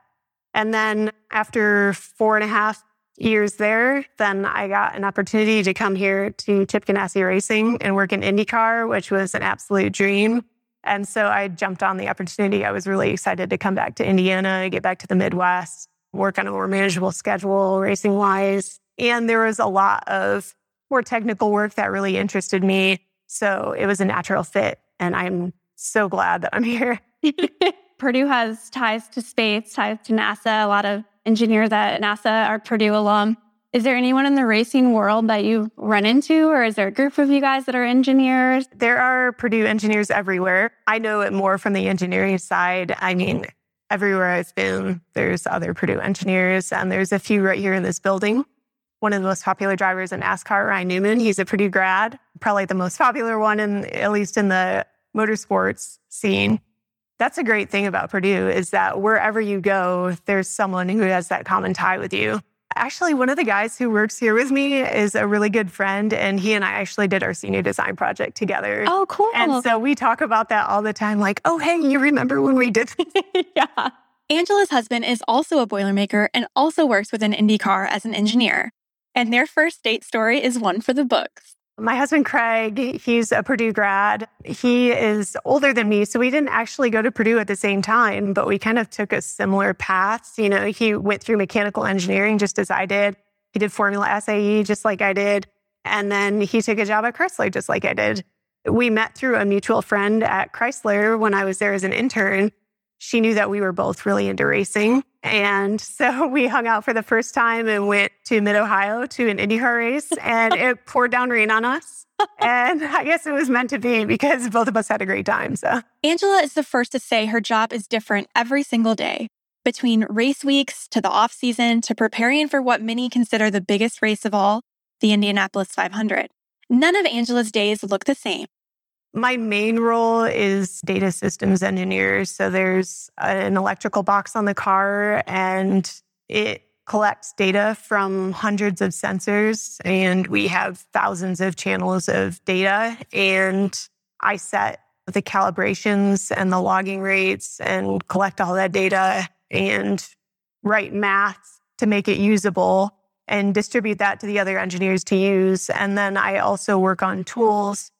And then after four and a half years there, then I got an opportunity to come here to Chip Ganassi Racing and work in IndyCar, which was an absolute dream. And so I jumped on the opportunity. I was really excited to come back to Indiana, get back to the Midwest, work on a more manageable schedule, racing wise. And there was a lot of more technical work that really interested me. So it was a natural fit. And I'm so glad that I'm here. Purdue has ties to space, ties to NASA. A lot of engineers at NASA are Purdue alum. Is there anyone in the racing world that you've run into, or is there a group of you guys that are engineers? There are Purdue engineers everywhere. I know it more from the engineering side. I mean, everywhere I've been, there's other Purdue engineers, and there's a few right here in this building. One of the most popular drivers in NASCAR, Ryan Newman, he's a Purdue grad, probably the most popular one, in, at least in the motorsports scene. That's a great thing about Purdue is that wherever you go, there's someone who has that common tie with you. Actually, one of the guys who works here with me is a really good friend, and he and I actually did our senior design project together. Oh, cool. And so we talk about that all the time like, oh, hey, you remember when we did yeah. Angela's husband is also a Boilermaker and also works with an IndyCar as an engineer. And their first date story is one for the books. My husband, Craig, he's a Purdue grad. He is older than me. So we didn't actually go to Purdue at the same time, but we kind of took a similar path. You know, he went through mechanical engineering just as I did. He did Formula SAE just like I did. And then he took a job at Chrysler just like I did. We met through a mutual friend at Chrysler when I was there as an intern she knew that we were both really into racing. And so we hung out for the first time and went to Mid Ohio to an IndyCar race, and it poured down rain on us. and I guess it was meant to be because both of us had a great time. So Angela is the first to say her job is different every single day. Between race weeks to the off season to preparing for what many consider the biggest race of all, the Indianapolis 500. None of Angela's days look the same. My main role is data systems engineer. So there's an electrical box on the car and it collects data from hundreds of sensors. And we have thousands of channels of data. And I set the calibrations and the logging rates and collect all that data and write math to make it usable and distribute that to the other engineers to use. And then I also work on tools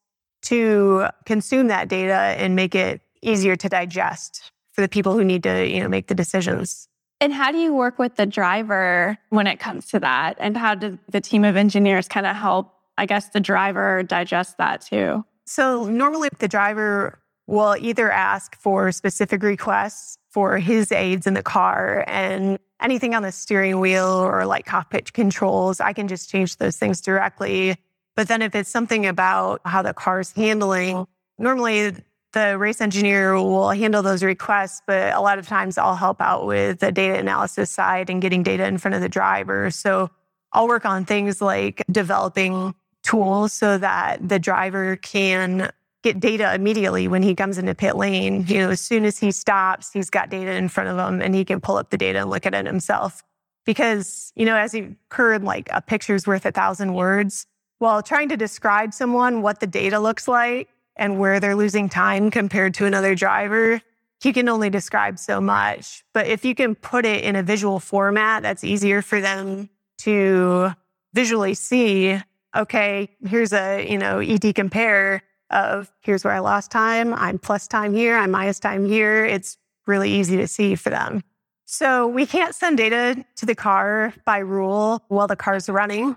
to consume that data and make it easier to digest for the people who need to, you know, make the decisions. And how do you work with the driver when it comes to that? And how does the team of engineers kind of help, I guess, the driver digest that too? So normally the driver will either ask for specific requests for his aids in the car and anything on the steering wheel or like cockpit controls, I can just change those things directly but then if it's something about how the car's handling, normally the race engineer will handle those requests, but a lot of times I'll help out with the data analysis side and getting data in front of the driver. So I'll work on things like developing tools so that the driver can get data immediately when he comes into pit lane. You know, as soon as he stops, he's got data in front of him and he can pull up the data and look at it himself. Because, you know, as you heard, like a picture's worth a thousand words. Well, trying to describe someone what the data looks like and where they're losing time compared to another driver, you can only describe so much. But if you can put it in a visual format that's easier for them to visually see, okay, here's a, you know, ED compare of here's where I lost time, I'm plus time here, I'm minus time here. It's really easy to see for them. So we can't send data to the car by rule while the car's running.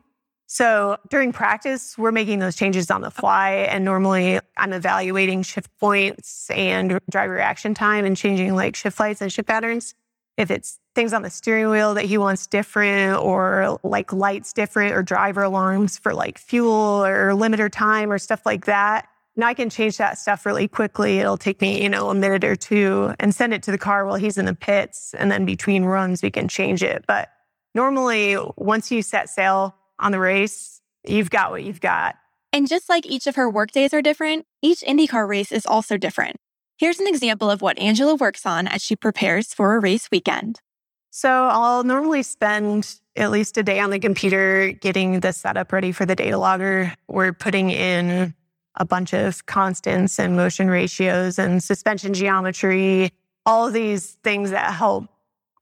So during practice, we're making those changes on the oh. fly. And normally I'm evaluating shift points and driver reaction time and changing like shift lights and shift patterns. If it's things on the steering wheel that he wants different or like lights different or driver alarms for like fuel or limiter time or stuff like that, now I can change that stuff really quickly. It'll take me, you know, a minute or two and send it to the car while he's in the pits. And then between runs, we can change it. But normally, once you set sail on the race, you've got what you've got. And just like each of her work days are different, each IndyCar race is also different. Here's an example of what Angela works on as she prepares for a race weekend. So I'll normally spend at least a day on the computer getting the setup ready for the data logger. We're putting in a bunch of constants and motion ratios and suspension geometry, all of these things that help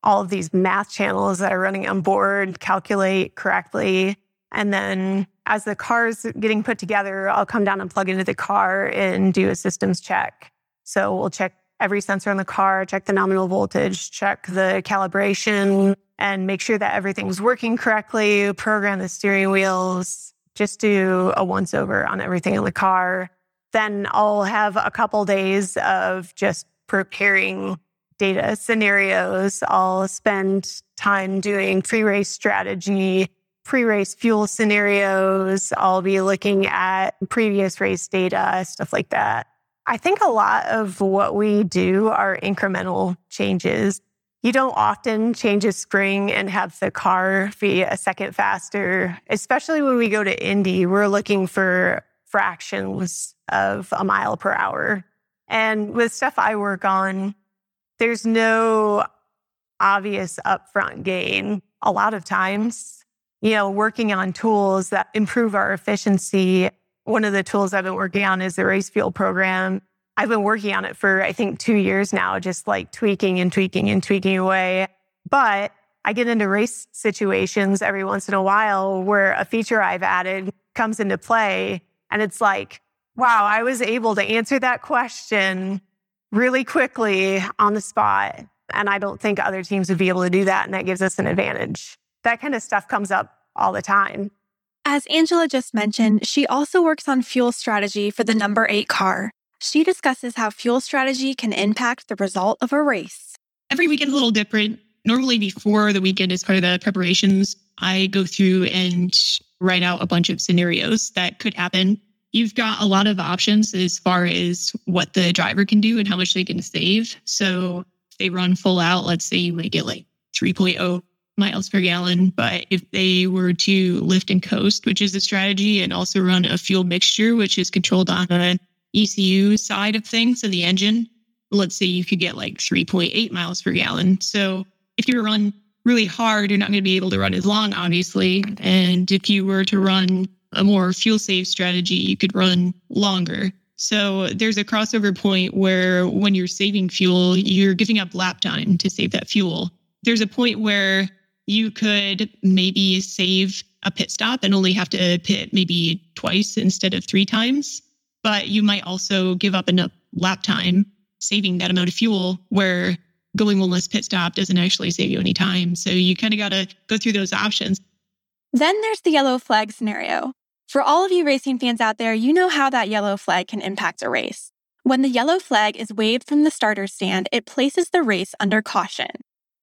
all of these math channels that are running on board calculate correctly. And then as the car's getting put together, I'll come down and plug into the car and do a systems check. So we'll check every sensor on the car, check the nominal voltage, check the calibration, and make sure that everything's working correctly, program the steering wheels, just do a once over on everything in the car. Then I'll have a couple days of just preparing data scenarios. I'll spend time doing pre race strategy, pre race fuel scenarios. I'll be looking at previous race data, stuff like that. I think a lot of what we do are incremental changes. You don't often change a spring and have the car be a second faster, especially when we go to Indy. We're looking for fractions of a mile per hour. And with stuff I work on, there's no obvious upfront gain. A lot of times, you know, working on tools that improve our efficiency. One of the tools I've been working on is the race fuel program. I've been working on it for, I think, two years now, just like tweaking and tweaking and tweaking away. But I get into race situations every once in a while where a feature I've added comes into play. And it's like, wow, I was able to answer that question really quickly on the spot. And I don't think other teams would be able to do that. And that gives us an advantage. That kind of stuff comes up all the time. As Angela just mentioned, she also works on fuel strategy for the number eight car. She discusses how fuel strategy can impact the result of a race. Every weekend a little different. Normally, before the weekend, as part of the preparations, I go through and write out a bunch of scenarios that could happen. You've got a lot of options as far as what the driver can do and how much they can save. So, if they run full out, let's say you might get like 3.0 miles per gallon. But if they were to lift and coast, which is a strategy, and also run a fuel mixture, which is controlled on a ECU side of things in the engine, let's say you could get like 3.8 miles per gallon. So if you run really hard, you're not going to be able to run as long, obviously. And if you were to run a more fuel safe strategy, you could run longer. So there's a crossover point where when you're saving fuel, you're giving up lap time to save that fuel. There's a point where you could maybe save a pit stop and only have to pit maybe twice instead of three times but you might also give up enough lap time saving that amount of fuel where going one less pit stop doesn't actually save you any time. So you kind of got to go through those options. Then there's the yellow flag scenario. For all of you racing fans out there, you know how that yellow flag can impact a race. When the yellow flag is waved from the starter stand, it places the race under caution.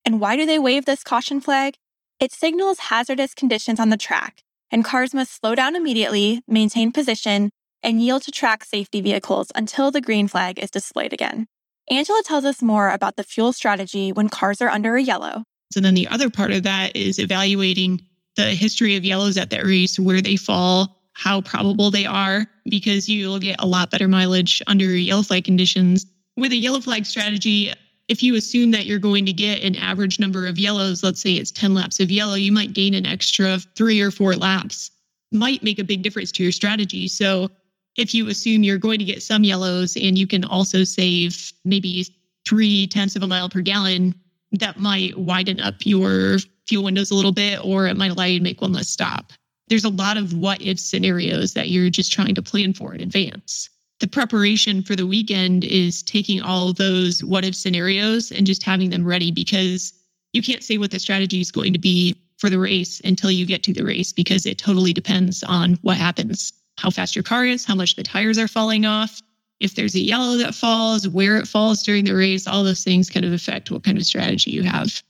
And why do they wave this caution flag? It signals hazardous conditions on the track, and cars must slow down immediately, maintain position, and yield to track safety vehicles until the green flag is displayed again. Angela tells us more about the fuel strategy when cars are under a yellow. So then the other part of that is evaluating the history of yellows at that race, where they fall, how probable they are, because you'll get a lot better mileage under yellow flag conditions. With a yellow flag strategy, if you assume that you're going to get an average number of yellows, let's say it's 10 laps of yellow, you might gain an extra three or four laps. Might make a big difference to your strategy. So if you assume you're going to get some yellows and you can also save maybe three tenths of a mile per gallon, that might widen up your fuel windows a little bit, or it might allow you to make one less stop. There's a lot of what if scenarios that you're just trying to plan for in advance. The preparation for the weekend is taking all those what if scenarios and just having them ready because you can't say what the strategy is going to be for the race until you get to the race because it totally depends on what happens, how fast your car is, how much the tires are falling off, if there's a yellow that falls, where it falls during the race, all those things kind of affect what kind of strategy you have.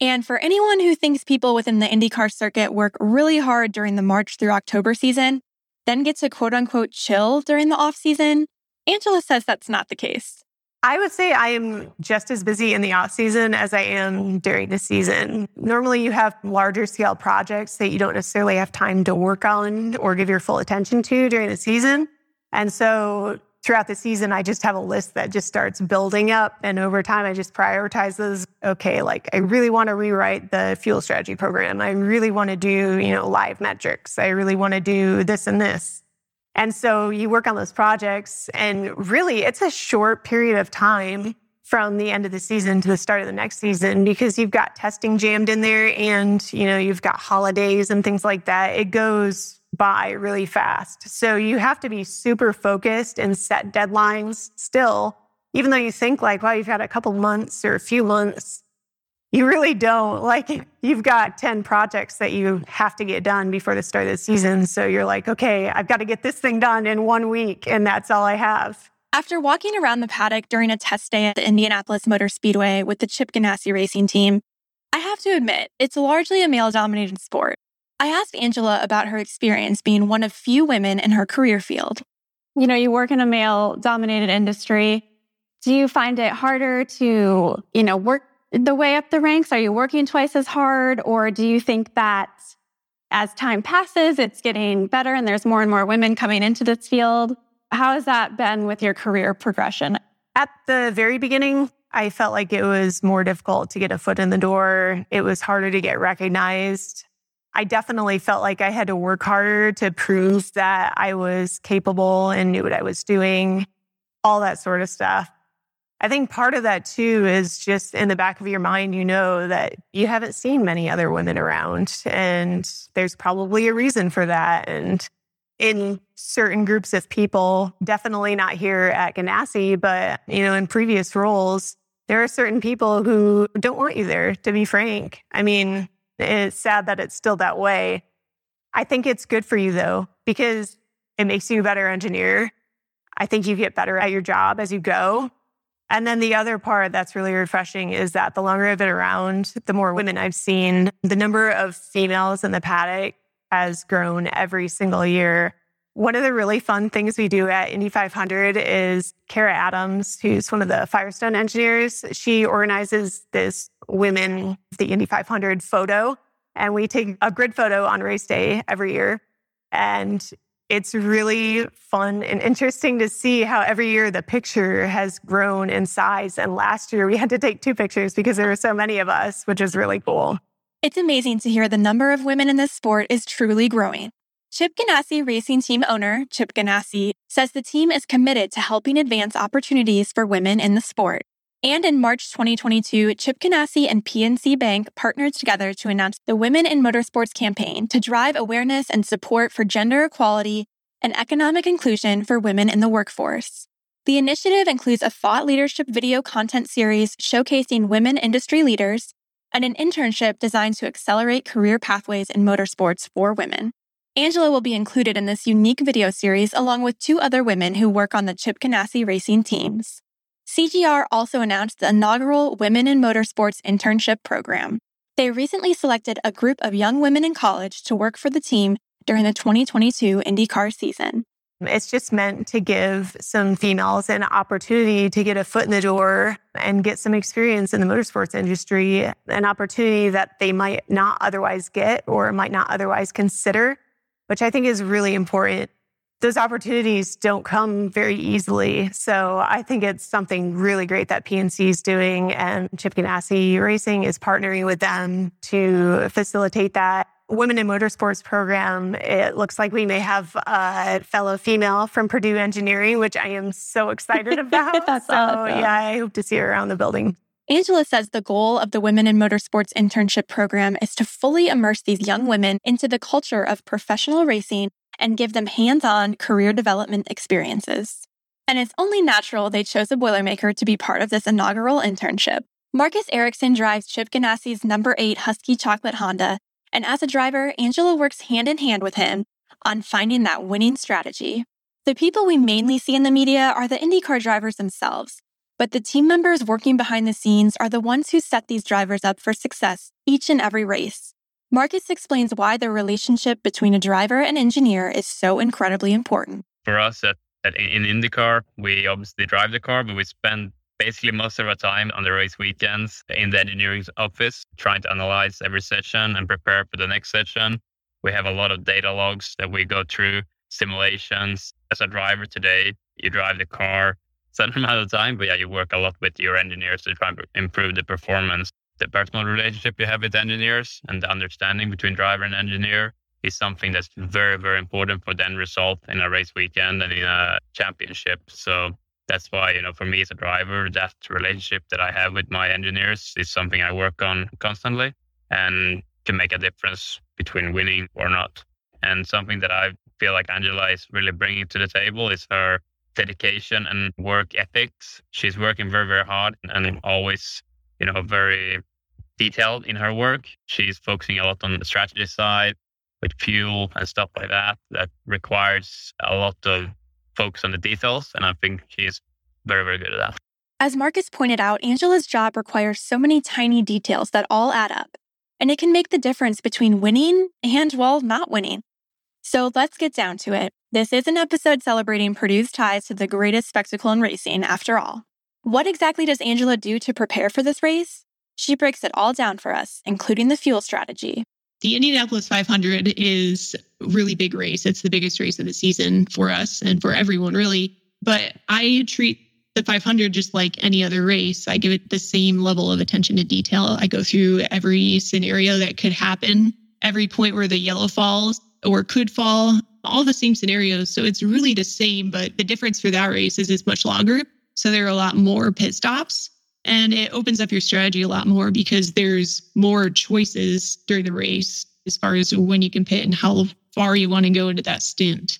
And for anyone who thinks people within the IndyCar circuit work really hard during the March through October season, then get to quote unquote chill during the off season, Angela says that's not the case. I would say I am just as busy in the off season as I am during the season. Normally, you have larger scale projects that you don't necessarily have time to work on or give your full attention to during the season. And so throughout the season, I just have a list that just starts building up. And over time, I just prioritize those. Okay, like I really want to rewrite the fuel strategy program. I really want to do, you know, live metrics. I really want to do this and this. And so you work on those projects, and really, it's a short period of time from the end of the season to the start of the next season because you've got testing jammed in there and you know you've got holidays and things like that it goes by really fast. So you have to be super focused and set deadlines still, even though you think like, well, you've had a couple months or a few months. You really don't. Like, you've got 10 projects that you have to get done before the start of the season. So you're like, okay, I've got to get this thing done in one week, and that's all I have. After walking around the paddock during a test day at the Indianapolis Motor Speedway with the Chip Ganassi racing team, I have to admit, it's largely a male dominated sport. I asked Angela about her experience being one of few women in her career field. You know, you work in a male dominated industry. Do you find it harder to, you know, work the way up the ranks? Are you working twice as hard? Or do you think that as time passes, it's getting better and there's more and more women coming into this field? How has that been with your career progression? At the very beginning, I felt like it was more difficult to get a foot in the door. It was harder to get recognized. I definitely felt like I had to work harder to prove that I was capable and knew what I was doing, all that sort of stuff. I think part of that too is just in the back of your mind, you know that you haven't seen many other women around, and there's probably a reason for that. And in certain groups of people, definitely not here at Ganassi, but you know, in previous roles, there are certain people who don't want you there, to be frank. I mean, it's sad that it's still that way. I think it's good for you though, because it makes you a better engineer. I think you get better at your job as you go. And then the other part that's really refreshing is that the longer I've been around, the more women I've seen, the number of females in the paddock has grown every single year. One of the really fun things we do at Indy 500 is Cara Adams, who's one of the Firestone engineers. She organizes this women the Indy 500 photo. And we take a grid photo on race day every year. And it's really fun and interesting to see how every year the picture has grown in size. And last year we had to take two pictures because there were so many of us, which is really cool. It's amazing to hear the number of women in this sport is truly growing. Chip Ganassi Racing Team owner, Chip Ganassi, says the team is committed to helping advance opportunities for women in the sport. And in March 2022, Chip Ganassi and PNC Bank partnered together to announce the Women in Motorsports campaign to drive awareness and support for gender equality and economic inclusion for women in the workforce. The initiative includes a thought leadership video content series showcasing women industry leaders and an internship designed to accelerate career pathways in motorsports for women. Angela will be included in this unique video series along with two other women who work on the Chip Ganassi racing teams. CGR also announced the inaugural Women in Motorsports internship program. They recently selected a group of young women in college to work for the team during the 2022 IndyCar season. It's just meant to give some females an opportunity to get a foot in the door and get some experience in the motorsports industry, an opportunity that they might not otherwise get or might not otherwise consider, which I think is really important those opportunities don't come very easily. So I think it's something really great that PNC is doing and Chip Ganassi Racing is partnering with them to facilitate that. Women in Motorsports program, it looks like we may have a fellow female from Purdue Engineering, which I am so excited about. So, awesome. yeah, I hope to see her around the building. Angela says the goal of the Women in Motorsports internship program is to fully immerse these young women into the culture of professional racing and give them hands on career development experiences. And it's only natural they chose a Boilermaker to be part of this inaugural internship. Marcus Ericsson drives Chip Ganassi's number 8 Huski Chocolate Honda, and as a driver, Angela works hand in hand with him on finding that winning strategy. The people we mainly see in the media are the IndyCar drivers themselves, but the team members working behind the scenes are the ones who set these drivers up for success each and every race. Marcus explains why the relationship between a driver and engineer is so incredibly important. For us at, at in IndyCar, we obviously drive the car, but we spend basically most of our time on the race weekends in the engineering office, trying to analyze every session and prepare for the next session. We have a lot of data logs that we go through, simulations. As a driver today, you drive the car certain amount of time, but yeah, you work a lot with your engineers to try and improve the performance. The personal relationship you have with engineers and the understanding between driver and engineer is something that's very, very important for the end result in a race weekend and in a championship. So that's why, you know, for me as a driver, that relationship that I have with my engineers is something I work on constantly and can make a difference between winning or not. And something that I feel like Angela is really bringing to the table is her dedication and work ethics. She's working very, very hard and always, you know, very detailed in her work. She's focusing a lot on the strategy side with fuel and stuff like that. That requires a lot of focus on the details. And I think she's very, very good at that. As Marcus pointed out, Angela's job requires so many tiny details that all add up. And it can make the difference between winning and, well, not winning. So let's get down to it. This is an episode celebrating Purdue's ties to the greatest spectacle in racing, after all. What exactly does Angela do to prepare for this race? She breaks it all down for us, including the fuel strategy. The Indianapolis 500 is a really big race. It's the biggest race of the season for us and for everyone, really. But I treat the 500 just like any other race. I give it the same level of attention to detail. I go through every scenario that could happen, every point where the yellow falls or could fall all the same scenarios. So it's really the same, but the difference for that race is it's much longer. So there are a lot more pit stops and it opens up your strategy a lot more because there's more choices during the race as far as when you can pit and how far you want to go into that stint.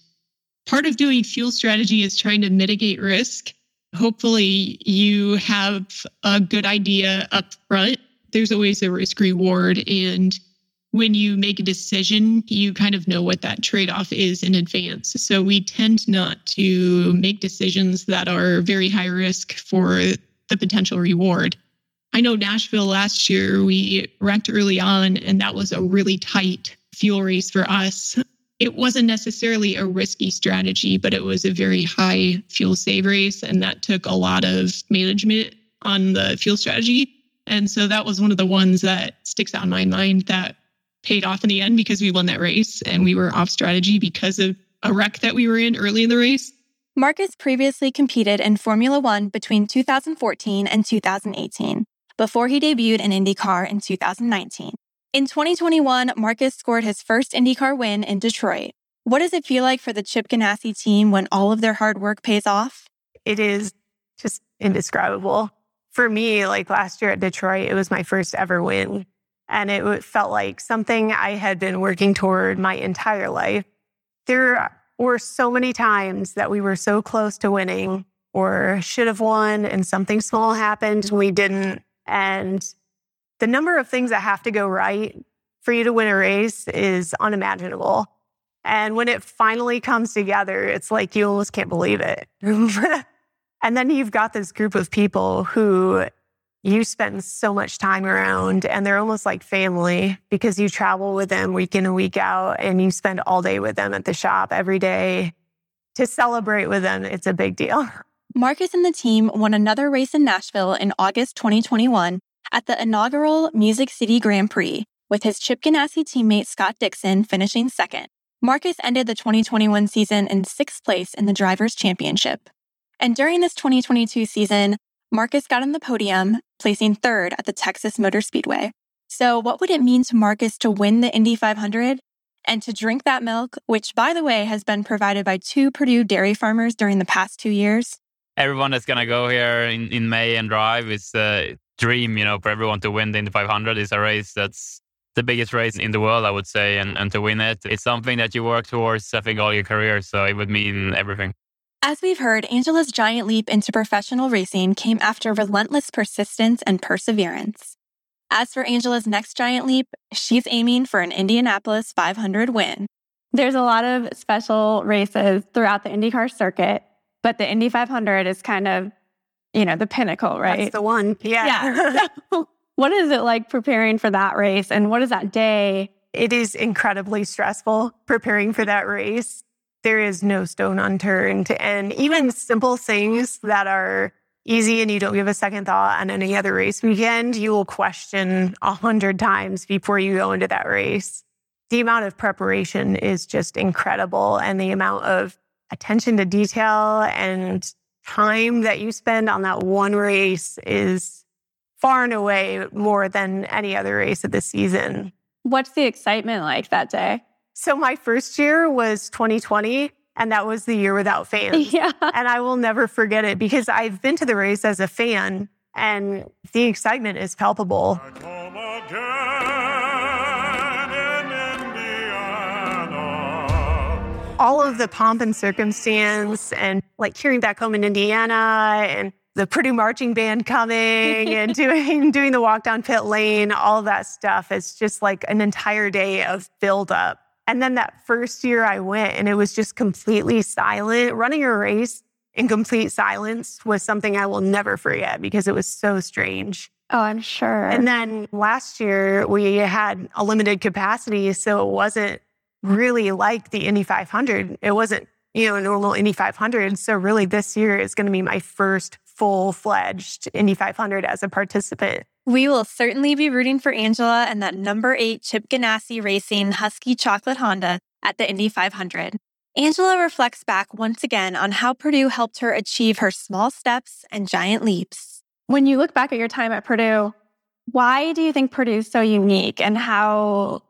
Part of doing fuel strategy is trying to mitigate risk. Hopefully, you have a good idea up front. There's always a risk reward, and when you make a decision, you kind of know what that trade off is in advance. So we tend not to make decisions that are very high risk for the potential reward. I know Nashville last year, we wrecked early on, and that was a really tight fuel race for us. It wasn't necessarily a risky strategy, but it was a very high fuel save race. And that took a lot of management on the fuel strategy. And so that was one of the ones that sticks out in my mind that paid off in the end because we won that race and we were off strategy because of a wreck that we were in early in the race. Marcus previously competed in Formula One between 2014 and 2018 before he debuted in IndyCar in 2019. In 2021, Marcus scored his first IndyCar win in Detroit. What does it feel like for the Chip Ganassi team when all of their hard work pays off? It is just indescribable. For me, like last year at Detroit, it was my first ever win. And it felt like something I had been working toward my entire life. There were so many times that we were so close to winning or should have won and something small happened and we didn't. And the number of things that have to go right for you to win a race is unimaginable. And when it finally comes together, it's like you almost can't believe it. and then you've got this group of people who you spend so much time around and they're almost like family because you travel with them week in and week out and you spend all day with them at the shop every day. To celebrate with them it's a big deal. Marcus and the team won another race in nashville in august 2021 at the inaugural music city grand prix with his chip ganassi teammate scott dixon finishing second. Marcus ended the 2021 season in sixth place in the drivers championship. And during this 2022 season Marcus got on the podium, placing third at the Texas Motor Speedway. So, what would it mean to Marcus to win the Indy 500 and to drink that milk, which, by the way, has been provided by two Purdue dairy farmers during the past two years? Everyone that's going to go here in, in May and drive is a dream, you know, for everyone to win the Indy 500 is a race that's the biggest race in the world, I would say. And, and to win it, it's something that you work towards, I think, all your career. So it would mean everything. As we've heard, Angela's giant leap into professional racing came after relentless persistence and perseverance. As for Angela's next giant leap, she's aiming for an Indianapolis 500 win. There's a lot of special races throughout the IndyCar circuit, but the Indy 500 is kind of, you know, the pinnacle, right? That's the one. Yeah. yeah. what is it like preparing for that race? And what is that day? It is incredibly stressful preparing for that race. There is no stone unturned. And even simple things that are easy and you don't give a second thought on any other race weekend, you will question a hundred times before you go into that race. The amount of preparation is just incredible and the amount of attention to detail and time that you spend on that one race is far and away more than any other race of the season. What's the excitement like that day? So my first year was 2020 and that was the year without fans. Yeah. And I will never forget it because I've been to the race as a fan and the excitement is palpable. All of the pomp and circumstance and like hearing back home in Indiana and the Purdue marching band coming and doing doing the walk down pit lane, all that stuff. It's just like an entire day of build up and then that first year I went and it was just completely silent. Running a race in complete silence was something I will never forget because it was so strange. Oh, I'm sure. And then last year we had a limited capacity. So it wasn't really like the Indy 500. It wasn't, you know, a normal Indy 500. So really this year is going to be my first full fledged Indy 500 as a participant. We will certainly be rooting for Angela and that number eight Chip Ganassi Racing Huski Chocolate Honda at the Indy 500. Angela reflects back once again on how Purdue helped her achieve her small steps and giant leaps. When you look back at your time at Purdue, why do you think Purdue is so unique and how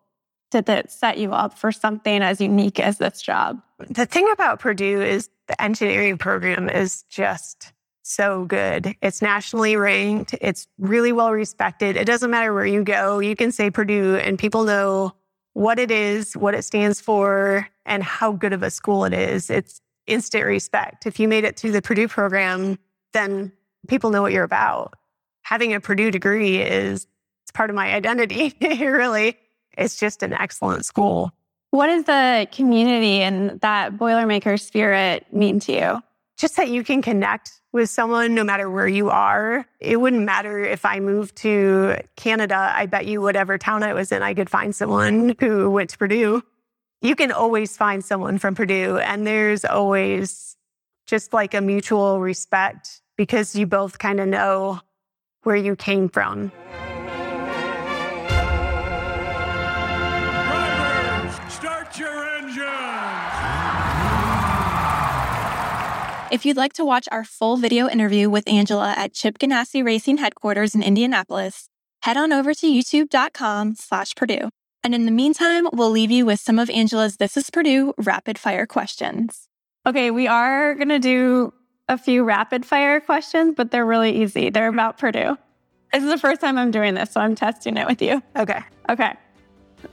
did that set you up for something as unique as this job? The thing about Purdue is the engineering program is just so good. It's nationally ranked. It's really well respected. It doesn't matter where you go. You can say Purdue and people know what it is, what it stands for, and how good of a school it is. It's instant respect. If you made it through the Purdue program, then people know what you're about. Having a Purdue degree is it's part of my identity. really, it's just an excellent school. What does the community and that Boilermaker spirit mean to you? Just that you can connect with someone no matter where you are. It wouldn't matter if I moved to Canada. I bet you, whatever town I was in, I could find someone who went to Purdue. You can always find someone from Purdue, and there's always just like a mutual respect because you both kind of know where you came from. If you'd like to watch our full video interview with Angela at Chip Ganassi Racing headquarters in Indianapolis, head on over to youtube.com slash Purdue. And in the meantime, we'll leave you with some of Angela's This is Purdue rapid fire questions. Okay, we are going to do a few rapid fire questions, but they're really easy. They're about Purdue. This is the first time I'm doing this, so I'm testing it with you. Okay. Okay.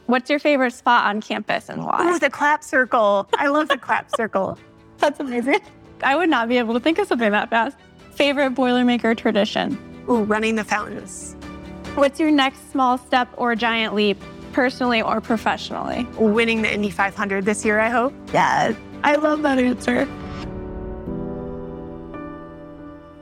What's your favorite spot on campus and why? Oh, the clap circle. I love the clap circle. That's amazing. I would not be able to think of something that fast. Favorite Boilermaker tradition? Ooh, running the fountains. What's your next small step or giant leap, personally or professionally? Winning the Indy 500 this year, I hope. Yes. I love that answer.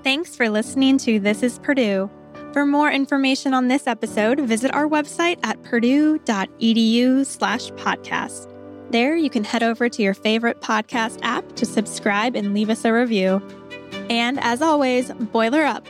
Thanks for listening to This is Purdue. For more information on this episode, visit our website at purdue.edu slash podcast. There, you can head over to your favorite podcast app to subscribe and leave us a review. And as always, boiler up.